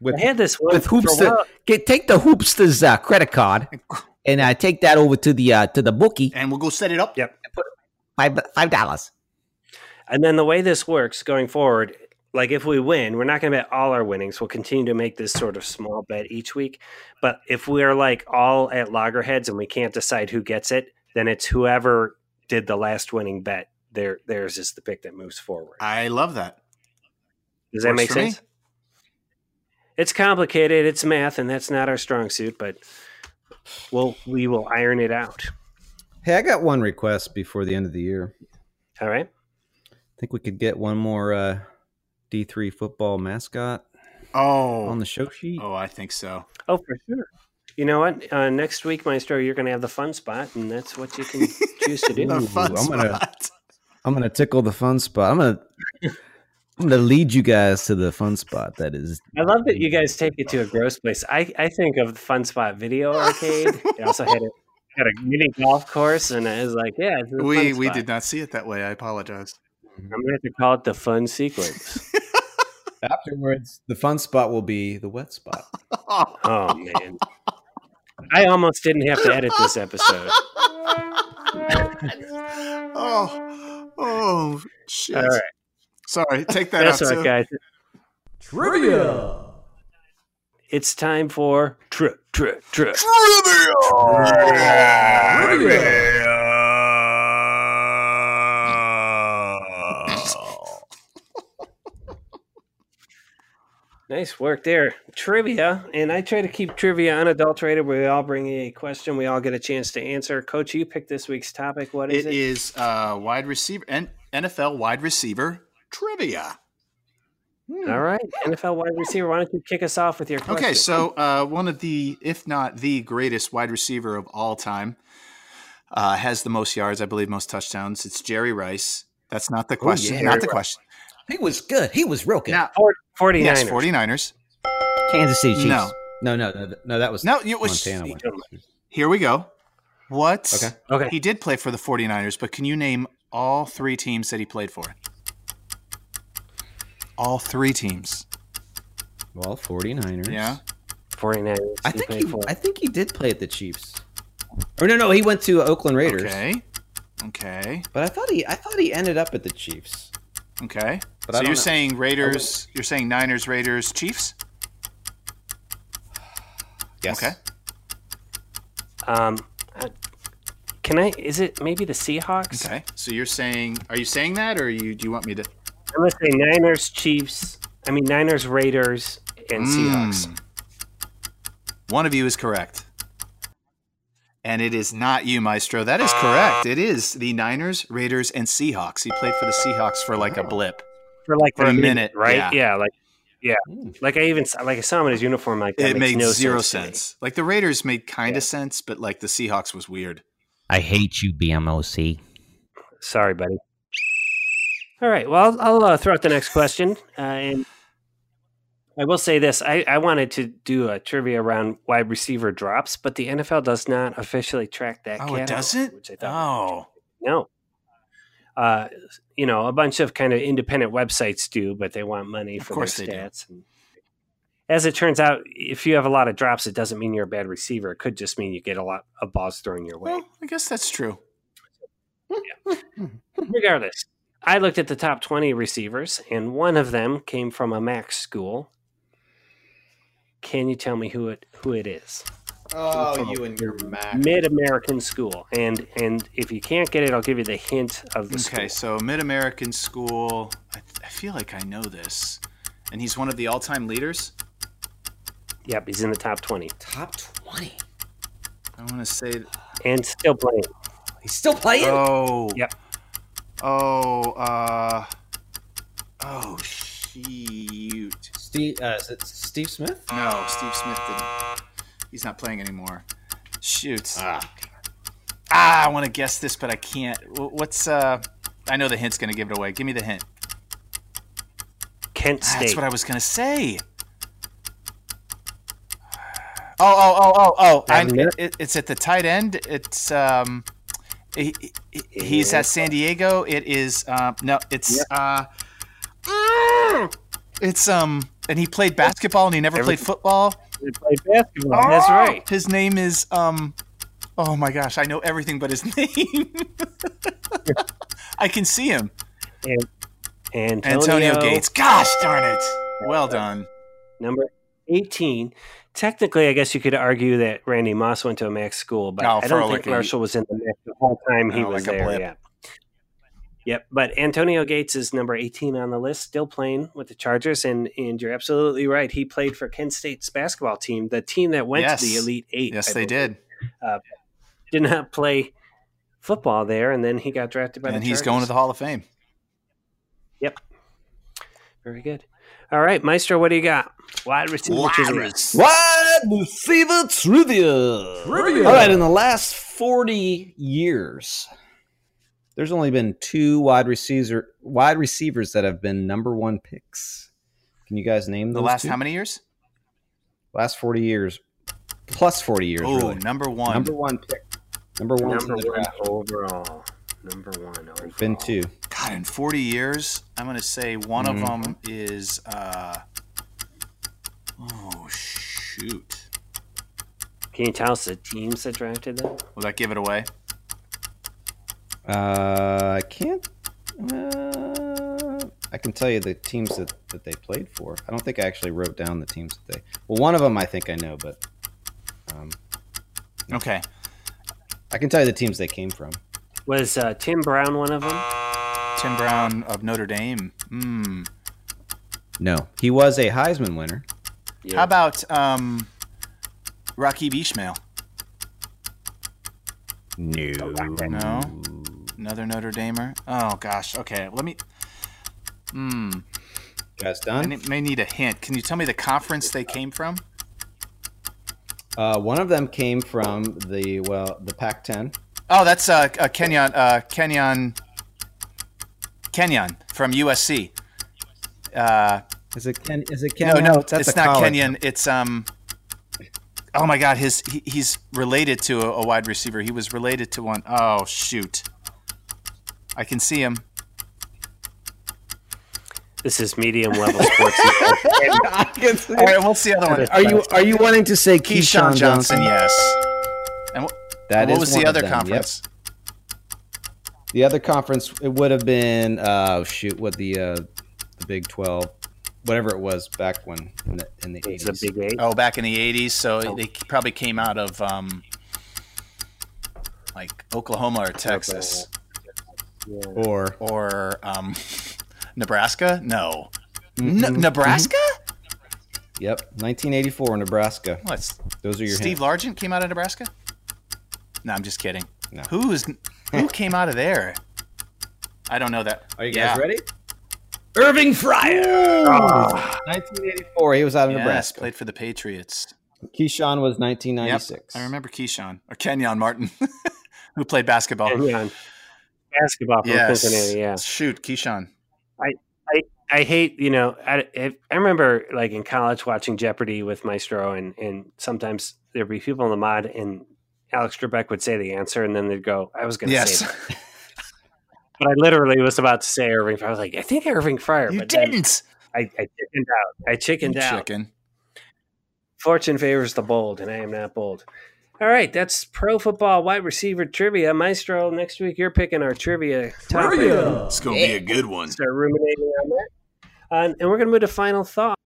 Speaker 2: With
Speaker 1: I had this one
Speaker 2: with
Speaker 1: for a
Speaker 2: Hoopster,
Speaker 1: while.
Speaker 2: get take the Hoopster's uh, credit card and uh, take that over to the uh, to the bookie.
Speaker 3: And we'll go set it up.
Speaker 1: Yep.
Speaker 2: Five five dollars.
Speaker 1: And then the way this works going forward, like if we win, we're not going to bet all our winnings. We'll continue to make this sort of small bet each week. But if we're like all at loggerheads and we can't decide who gets it, then it's whoever did the last winning bet. Their theirs is the pick that moves forward.
Speaker 3: I love that.
Speaker 1: Does that
Speaker 3: Works
Speaker 1: make
Speaker 3: for me.
Speaker 1: sense? It's complicated. It's math, and that's not our strong suit. But we'll we will iron it out.
Speaker 2: Hey, I got one request before the end of the year.
Speaker 1: All right.
Speaker 2: I think we could get one more uh, D three football mascot
Speaker 3: Oh.
Speaker 2: on the show sheet.
Speaker 3: oh, I think so.
Speaker 1: Oh, for sure. You know what? Uh, next week, Maestro, you're going to have the fun spot, and that's what you can choose to do.
Speaker 3: The fun
Speaker 2: I'm gonna-
Speaker 3: spot.
Speaker 2: I'm gonna tickle the fun spot. I'm gonna I'm gonna lead you guys to the fun spot. That is
Speaker 1: I love that you guys take it to a gross place. I, I think of the Fun Spot Video Arcade. It also had a had a mini golf course, and I was like, yeah, it's
Speaker 3: We
Speaker 1: fun
Speaker 3: we
Speaker 1: spot.
Speaker 3: did not see it that way. I apologize. Mm-hmm.
Speaker 1: I'm gonna have to call it the Fun Sequence.
Speaker 2: afterwards. The fun spot will be the wet spot.
Speaker 1: oh man, I almost didn't have to edit this episode.
Speaker 3: oh, oh, shit.
Speaker 1: All right,
Speaker 3: Sorry, take that
Speaker 1: that's
Speaker 3: out.
Speaker 1: all
Speaker 3: too.
Speaker 1: right, guys.
Speaker 5: Trivia.
Speaker 1: It's time for tri tri tri. Nice work there. Trivia, and I try to keep trivia unadulterated. We all bring a question, we all get a chance to answer. Coach, you picked this week's topic. What is
Speaker 3: It
Speaker 1: it?
Speaker 3: is uh, wide receiver N- NFL wide receiver trivia. Hmm.
Speaker 1: All right, NFL wide receiver. Why don't you kick us off with your question?
Speaker 3: Okay, so uh, one of the, if not the greatest wide receiver of all time, uh, has the most yards, I believe, most touchdowns. It's Jerry Rice. That's not the question.
Speaker 2: yeah.
Speaker 3: not the question.
Speaker 2: He was good. He was real good.
Speaker 3: Now,
Speaker 1: 49ers.
Speaker 3: yes, 49ers.
Speaker 2: Kansas City Chiefs.
Speaker 3: No.
Speaker 2: No, no, no, no, that was
Speaker 3: No, it was.
Speaker 2: Montana one.
Speaker 3: Here we go. What?
Speaker 2: Okay.
Speaker 1: Okay.
Speaker 3: He did play for the 49ers, but can you name all three teams that he played for? All three teams.
Speaker 2: Well, 49ers.
Speaker 3: Yeah.
Speaker 1: 49ers.
Speaker 2: I
Speaker 1: he
Speaker 2: think he,
Speaker 1: for.
Speaker 2: I think he did play at the Chiefs. Or no, no, he went to Oakland Raiders.
Speaker 3: Okay. Okay.
Speaker 2: But I thought he I thought he ended up at the Chiefs.
Speaker 3: Okay.
Speaker 2: But
Speaker 3: so you're
Speaker 2: know.
Speaker 3: saying Raiders, you're saying Niners, Raiders, Chiefs?
Speaker 2: Yes.
Speaker 3: Okay.
Speaker 1: Um, can I? Is it maybe the Seahawks?
Speaker 3: Okay. So you're saying, are you saying that or you, do you want me to?
Speaker 1: I'm gonna say Niners, Chiefs. I mean Niners, Raiders, and Seahawks.
Speaker 3: Mm. One of you is correct. And it is not you, Maestro. That is correct. It is the Niners, Raiders, and Seahawks. He played for the Seahawks for like a blip.
Speaker 1: For like
Speaker 3: For
Speaker 1: a
Speaker 3: a
Speaker 1: minute,
Speaker 3: minute,
Speaker 1: right?
Speaker 3: yeah.
Speaker 1: like yeah.
Speaker 2: Mm.
Speaker 1: Like I even like I saw him in his uniform. Like that
Speaker 3: it
Speaker 1: makes
Speaker 3: made
Speaker 1: no
Speaker 3: zero
Speaker 1: sense.
Speaker 3: sense. Like the Raiders made kind
Speaker 1: Yeah.
Speaker 3: of sense, but like the Seahawks was weird.
Speaker 6: I hate you, BMOC.
Speaker 1: Sorry, buddy. All right. Well, I'll, I'll uh, throw out the next question, uh, and I will say this: I, I wanted to do a trivia around wide receiver drops, but the NFL does not officially track that.
Speaker 3: Oh, it doesn't?
Speaker 1: Which I thought.
Speaker 3: Oh.
Speaker 1: No. Uh, you know, a bunch of kind of independent websites do, but they want money
Speaker 3: Of
Speaker 1: for
Speaker 3: course
Speaker 1: their
Speaker 3: they do.
Speaker 1: stats. And as it turns out, if you have a lot of drops, it doesn't mean you're a bad receiver. It could just mean you get a lot of balls thrown your way.
Speaker 3: Well, I guess that's true.
Speaker 1: Regardless, I looked at the top 20 receivers, and one of them came from a MAC school. Can you tell me who it who it is?
Speaker 2: Oh, you and your Mac.
Speaker 1: Mid American school, and and if you can't get it, I'll give you the hint of the
Speaker 3: Okay,
Speaker 1: school.
Speaker 3: so Mid American School. I, I feel like I know this. And he's one of the all time leaders.
Speaker 1: Yep, he's in the top 20
Speaker 2: Top 20.
Speaker 3: I want to say.
Speaker 1: and still playing.
Speaker 2: He's still playing?
Speaker 3: Oh.
Speaker 1: Yep.
Speaker 3: Oh, uh. Oh, shoot.
Speaker 2: Steve uh, is it Steve Smith?
Speaker 3: No, Steve Smith didn't. He's not playing anymore. Shoot.
Speaker 2: Ah.
Speaker 3: Ah, I want to guess this, but I can't. What's, uh. I know the hint's going to give it away. Give me the hint.
Speaker 1: Kent
Speaker 3: Ah,
Speaker 1: State.
Speaker 3: That's what I was going to say. Oh, oh, oh, oh, oh! I, it, it's at the tight end. It's um, he, he- he's at San Diego. It is um, no, it's uh, it's um, and he played basketball and he never
Speaker 1: Every-
Speaker 3: played football.
Speaker 1: He played basketball. That's
Speaker 3: Oh,
Speaker 1: right.
Speaker 3: His name is um, oh my gosh, I know everything but his name. I can see him,
Speaker 1: Antonio,
Speaker 3: Antonio Gates. Gosh darn it! Well done.
Speaker 1: number 18. Technically, I guess you could argue that Randy Moss went to a MAC school, but
Speaker 3: Oh,
Speaker 1: I don't
Speaker 3: like
Speaker 1: think
Speaker 3: a-
Speaker 1: Marshall was in the MAC the whole time he
Speaker 3: Oh,
Speaker 1: was
Speaker 3: like
Speaker 1: there. Yeah. Yep, but Antonio Gates is number 18 on the list, still playing with the Chargers, and and you're absolutely right. He played for Kent State's basketball team, the team that went
Speaker 3: Yes.
Speaker 1: to the Elite Eight.
Speaker 3: Yes, they did, uh,
Speaker 1: Did not play football there, and then he got drafted by
Speaker 3: and
Speaker 1: the
Speaker 3: he's
Speaker 1: Chargers.
Speaker 3: going to the Hall of Fame. Yep.
Speaker 1: Very good. All right, Maestro, what do you got? Wide receiver. trivia.
Speaker 2: Wide receiver trivia. All right, in the last 40 years, there's only been two wide receiver wide receivers that have been number one picks. Can you guys name
Speaker 3: The last
Speaker 2: two?
Speaker 3: how many years?
Speaker 2: Last 40 years, plus 40 years.
Speaker 3: Oh,
Speaker 2: really.
Speaker 3: number one.
Speaker 2: Number one pick. Number one.
Speaker 1: Number
Speaker 2: in the
Speaker 1: one
Speaker 2: draft.
Speaker 1: overall. Number one overall.
Speaker 2: Been two.
Speaker 3: God, in 40 years, I'm going to say one
Speaker 2: Mhm.
Speaker 3: of them is. Uh, oh, shoot.
Speaker 1: Can you tell us the teams that drafted them?
Speaker 3: Will that give it away?
Speaker 2: Uh, I can't. Uh, I can tell you the teams that, that they played for. I don't think I actually wrote down the teams that they. Well, one of them I think I know, but um,
Speaker 3: Okay.
Speaker 2: I can tell you the teams they came from.
Speaker 1: Was uh, Tim Brown one of them?
Speaker 3: Tim Brown of Notre Dame. Hmm.
Speaker 2: No, he was a Heisman winner.
Speaker 3: How about um, Rocket Ismail?
Speaker 2: No,
Speaker 3: No. Another Notre Damer? Oh, gosh. Okay. Let me. Hmm.
Speaker 2: guys done?
Speaker 3: ne- may need a hint. Can you tell me the conference they came from?
Speaker 2: Uh, one of them came from the well, the Pac-10.
Speaker 3: Oh, that's uh, uh Kenyon uh Kenyon Kenyon from USC. Uh,
Speaker 2: Is it Ken? Is it
Speaker 3: no, no,
Speaker 2: That's
Speaker 3: it's not
Speaker 2: college.
Speaker 3: Kenyon. It's um. Oh my God, his he, he's related to a, a wide receiver. He was related to one. Oh shoot, I can see him.
Speaker 1: This is medium level sports.
Speaker 2: I can see
Speaker 3: All right, what's the other one?
Speaker 2: Are you are you wanting to say
Speaker 3: Keyshawn
Speaker 2: Keyshawn
Speaker 3: Johnson?
Speaker 2: Johnson?
Speaker 3: Yes. And
Speaker 2: That
Speaker 3: what
Speaker 2: is
Speaker 3: was
Speaker 2: one
Speaker 3: the other
Speaker 2: them, yep.
Speaker 3: conference?
Speaker 2: The other conference it would have been uh, shoot what the uh, the Big Twelve, whatever it was back when in the in the
Speaker 1: it's a
Speaker 2: eighties.
Speaker 1: big eight.
Speaker 3: Oh, back in the '80s. So
Speaker 1: Oh.
Speaker 3: they probably came out of um, like Oklahoma or Texas
Speaker 1: Yeah.
Speaker 2: Or
Speaker 3: or um, Nebraska. No,
Speaker 2: Mhm,
Speaker 3: N- Nebraska.
Speaker 2: yep, 1984 Nebraska.
Speaker 3: What's
Speaker 2: Those are your
Speaker 3: Steve
Speaker 2: hints.
Speaker 3: Largent came out of Nebraska? No, I'm just kidding.
Speaker 2: No.
Speaker 3: Who is who came out of there? I don't know that.
Speaker 2: Are you
Speaker 3: Yeah.
Speaker 2: guys ready? Irving Fryar. 1984. Ah. He was out of
Speaker 3: Yes,
Speaker 2: Nebraska.
Speaker 3: played for the Patriots.
Speaker 2: Keyshawn was
Speaker 3: Yep,
Speaker 2: 1996.
Speaker 3: I remember Keyshawn or Kenyon Martin, who played basketball.
Speaker 1: Kenyon. Basketball from
Speaker 3: Yes.
Speaker 1: Cincinnati, yeah.
Speaker 3: Shoot, Keyshawn.
Speaker 1: I I I hate, you know, I, I- I remember like in college watching Jeopardy with Maestro, and, and sometimes there'd be people in the mod, and Alex Trebek would say the answer, and then they'd go, I was going to
Speaker 3: Yes.
Speaker 1: say that. But I literally was about to say Irving Fryar. I was like, I think Irving Fryar.
Speaker 3: You didn't.
Speaker 1: I, I chickened out. I chickened out.
Speaker 3: Chicken.
Speaker 1: Fortune favors the bold, and I am not bold. All right, that's pro football wide receiver trivia. Maestro, next week you're picking our trivia topic.
Speaker 3: It's gonna be a good one.
Speaker 1: Start ruminating on that. Uh, and we're going to move to final thought.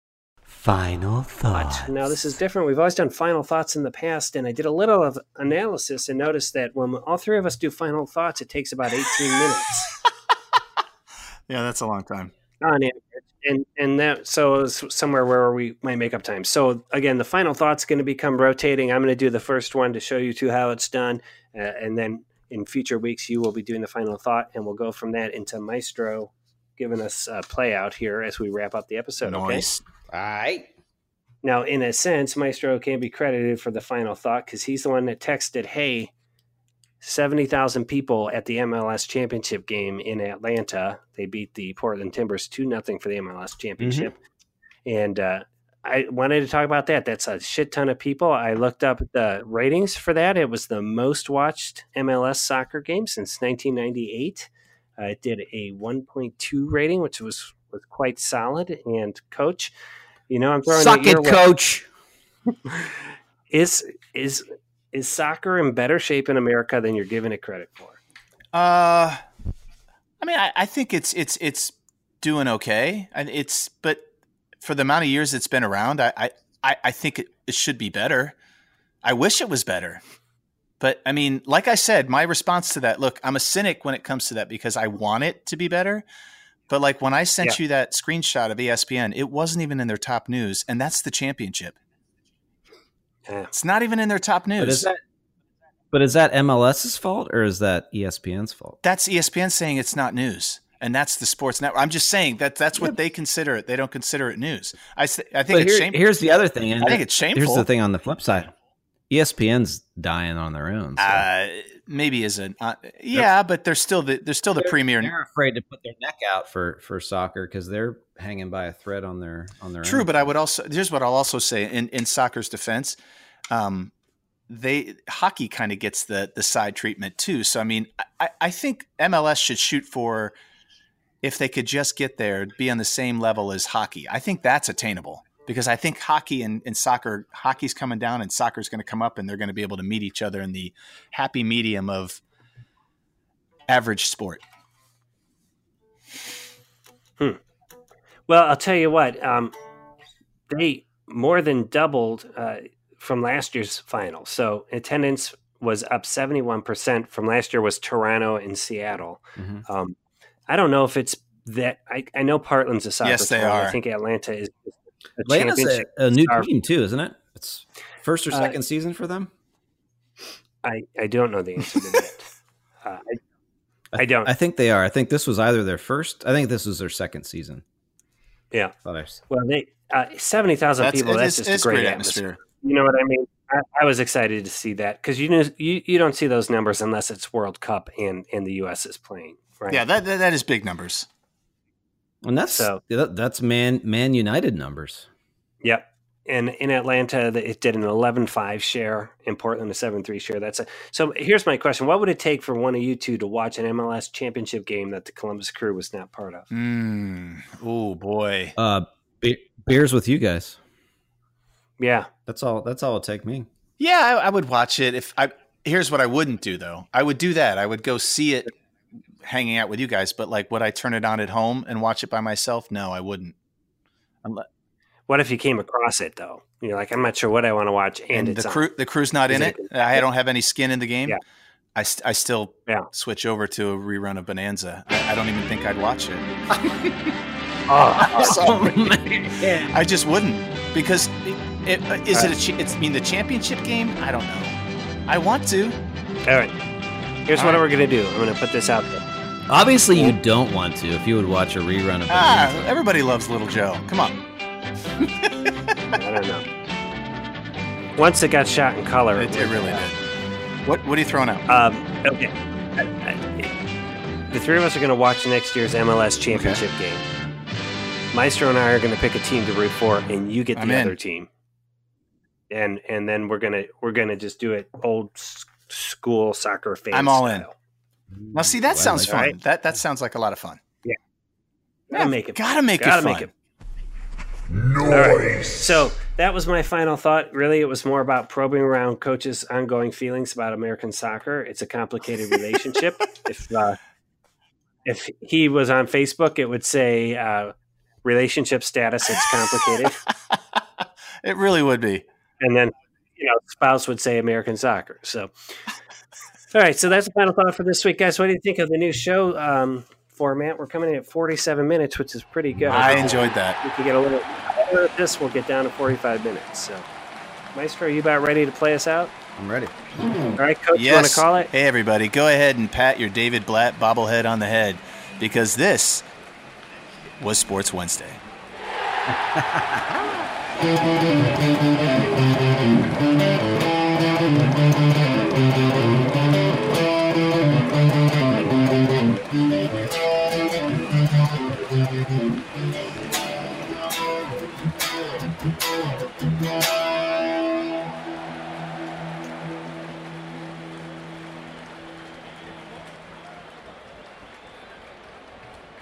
Speaker 6: Final thought.
Speaker 1: Now, this is different. We've always done final thoughts in the past, and I did a little of analysis and noticed that when all three of us do final thoughts, it takes about 18 minutes
Speaker 3: Yeah, that's a long time.
Speaker 1: on average. And, and that, so it's somewhere where we might make up time. So, again, the final thought's going to become rotating. I'm going to do the first one to show you two how it's done. Uh, and then in future weeks, you will be doing the final thought, and we'll go from that into Maestro giving us a play out here as we wrap up the episode. Okay.
Speaker 3: Nice.
Speaker 2: All right.
Speaker 1: Now, in a sense, Maestro can be credited for the final thought because he's the one that texted, "Hey, seventy thousand people at the MLS championship game in Atlanta. They beat the Portland Timbers two nothing for the MLS championship." And uh, I wanted to talk about that. That's a shit ton of people. I looked up the ratings for that. It was the most watched MLS soccer game since 1998. It did a 1.2 rating, which was was quite solid. And coach, you know, I'm throwing
Speaker 2: Suck
Speaker 1: it
Speaker 2: coach.
Speaker 1: is is is soccer in better shape in America than you're giving it credit for?
Speaker 3: Uh, I mean, I, I think it's it's it's doing okay, and it's but for the amount of years it's been around, I I, I- I think it, it should be better. I wish it was better, but I mean, like I said, my response to that, look, I'm a cynic when it comes to that because I want it to be better. But like when I sent
Speaker 1: Yeah.
Speaker 3: you that screenshot of ESPN, it wasn't even in their top news, and that's the championship.
Speaker 1: Yeah.
Speaker 3: It's not even in their top news.
Speaker 2: But is that but is that MLS's fault or is that ESPN's fault?
Speaker 3: that's ESPN saying it's not news, and that's the sports network. I'm just saying that that's what they consider it. They don't consider it news. I I think
Speaker 2: here-
Speaker 3: shameful.
Speaker 2: here's the other thing. and
Speaker 3: I think it's shameful.
Speaker 2: Here's the thing on the flip side. ESPN's dying on their own. so
Speaker 3: Uh, maybe an uh, yeah, but they're still the they're still the premier.
Speaker 2: They're afraid to put their neck out for for soccer because they're hanging by a thread on their on their.
Speaker 3: True,
Speaker 2: own.
Speaker 3: but I would also here's what I'll also say in in soccer's defense. Um, they hockey kind of gets the the side treatment too. So I mean, I, I think MLS should shoot for if they could just get there, be on the same level as hockey. I think that's attainable because I think hockey and, and soccer, hockey's coming down and soccer's going to come up, and they're going to be able to meet each other in the happy medium of average sport. Hmm.
Speaker 1: Well, I'll tell you what. Um, they more than doubled uh, from last year's final. So attendance was up seventy one percent from last year. Was Toronto and Seattle.
Speaker 2: Mhm.
Speaker 1: Um, I don't know if it's that. I, I know Portland's a soccer.
Speaker 3: Yes, they
Speaker 1: town. I think Atlanta is
Speaker 2: Atlanta's a, a new
Speaker 1: star.
Speaker 2: team too, isn't it? It's first or
Speaker 1: Uh,
Speaker 2: second season for them.
Speaker 1: I, I don't know the answer to that. Uh, I, I don't.
Speaker 2: I think they are. I think this was either their first. I think this was their second season.
Speaker 1: Yeah.
Speaker 2: Others.
Speaker 1: Well, they uh, seventy thousand people. That's
Speaker 3: is-
Speaker 1: just a great, atmosphere. You know what I mean? I, I was excited to see that because you know you, you don't see those numbers unless it's World Cup and and the U.S. is playing. Right?
Speaker 3: Yeah, that, that that is big numbers.
Speaker 2: And that's
Speaker 1: So-
Speaker 2: that's man man United numbers.
Speaker 1: Yep. And in Atlanta, it did an 11.5 share. In Portland, a 7.3 share. That's a, so. Here's my question: What would it take for one of you two to watch an MLS championship game that the Columbus Crew was not part of?
Speaker 3: Mm. Oh boy.
Speaker 2: Uh, be- beers with you guys.
Speaker 1: Yeah,
Speaker 2: That's all. That's all it'll take me.
Speaker 3: Yeah, I, I would watch it if I. Here's what I wouldn't do though. I would do that. I would go see it, hanging out with you guys. But like, would I turn it on at home and watch it by myself? No, I wouldn't. Unless,
Speaker 1: What if you came across it though? You're like, I'm not sure what I want to watch, and,
Speaker 3: and the crew, the crew's not in it.
Speaker 1: Exactly.
Speaker 3: I don't have any skin in the game.
Speaker 1: Yeah.
Speaker 3: I, st- I still
Speaker 1: Yeah.
Speaker 3: switch over to a rerun of Bonanza. I, I don't even think I'd watch it.
Speaker 1: Oh,
Speaker 3: Sorry. Oh, I just wouldn't because it, it, uh, is it a cha- it's I mean the championship game? I don't know. I want to.
Speaker 1: all right. Here's
Speaker 3: All
Speaker 1: what
Speaker 3: right.
Speaker 1: we're gonna do. I'm gonna put this out there.
Speaker 2: Obviously, you don't want to. If you would watch a rerun of
Speaker 3: Ah, everybody loves Little Joe. Come on.
Speaker 1: I don't know. Once it got shot in color,
Speaker 3: It, it really did. What what are you throwing out?
Speaker 1: Um, okay. I- I- the three of us are going to watch next year's MLS championship game. Maestro and I are going to pick a team to root for, and you get the
Speaker 3: I'm in.
Speaker 1: other team. And and then we're gonna we're gonna just do it old school soccer fan.
Speaker 3: I'm all in.
Speaker 1: Style.
Speaker 3: Now, see, that
Speaker 2: Ooh, I
Speaker 3: sounds
Speaker 2: like
Speaker 3: fun.
Speaker 1: Right.
Speaker 3: That that sounds like a lot of fun.
Speaker 1: Yeah, gotta make it.
Speaker 3: Gotta make
Speaker 1: Gotta
Speaker 3: it fun.
Speaker 1: make it. All right. So that was my final thought. Really, it was more about probing around coaches' ongoing feelings about American soccer. It's a complicated relationship. if uh, if he was on Facebook, it would say uh, relationship status. It's complicated,
Speaker 3: it really would be.
Speaker 1: and then you know spouse would say American soccer. So, all right. So that's the final thought for this week, guys. What do you think of the new show um, format? We're coming in at forty-seven minutes, which is pretty good.
Speaker 3: I enjoyed that.
Speaker 1: If we can get a little better at this, we'll get down to 45 minutes. So, Maestro, are you about ready to play us out?
Speaker 2: I'm ready.
Speaker 1: All right, coach, you want to call it?
Speaker 3: Hey, everybody, go ahead and pat your David Blatt bobblehead on the head because this was Sports Wednesday.
Speaker 1: Was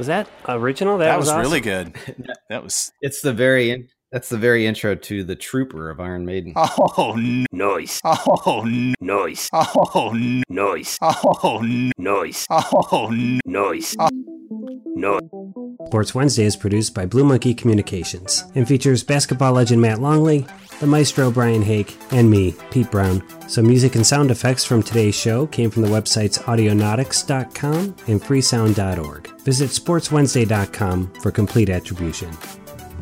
Speaker 1: that original? That,
Speaker 3: That, was,
Speaker 1: awesome.
Speaker 3: really good. That was.
Speaker 2: It's the very in, that's the very intro to the Trooper of Iron Maiden.
Speaker 3: Oh, no.
Speaker 1: noise,
Speaker 3: Oh, no.
Speaker 1: noise,
Speaker 3: Oh, no.
Speaker 1: noise,
Speaker 3: Oh, no.
Speaker 1: noise,
Speaker 3: Oh, no.
Speaker 1: noise, oh, noise. Sports Wednesday is produced by Blue Monkey Communications and features basketball legend Matt Longley, the maestro Brian Hake, and me, Pete Brown. Some music and sound effects from today's show came from the websites audionautix.com and freesound.org. Visit sportswednesday.com for complete attribution.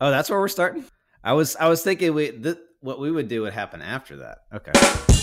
Speaker 2: Oh, that's where we're starting. I was I was thinking we th- what we would do would happen after that. Okay.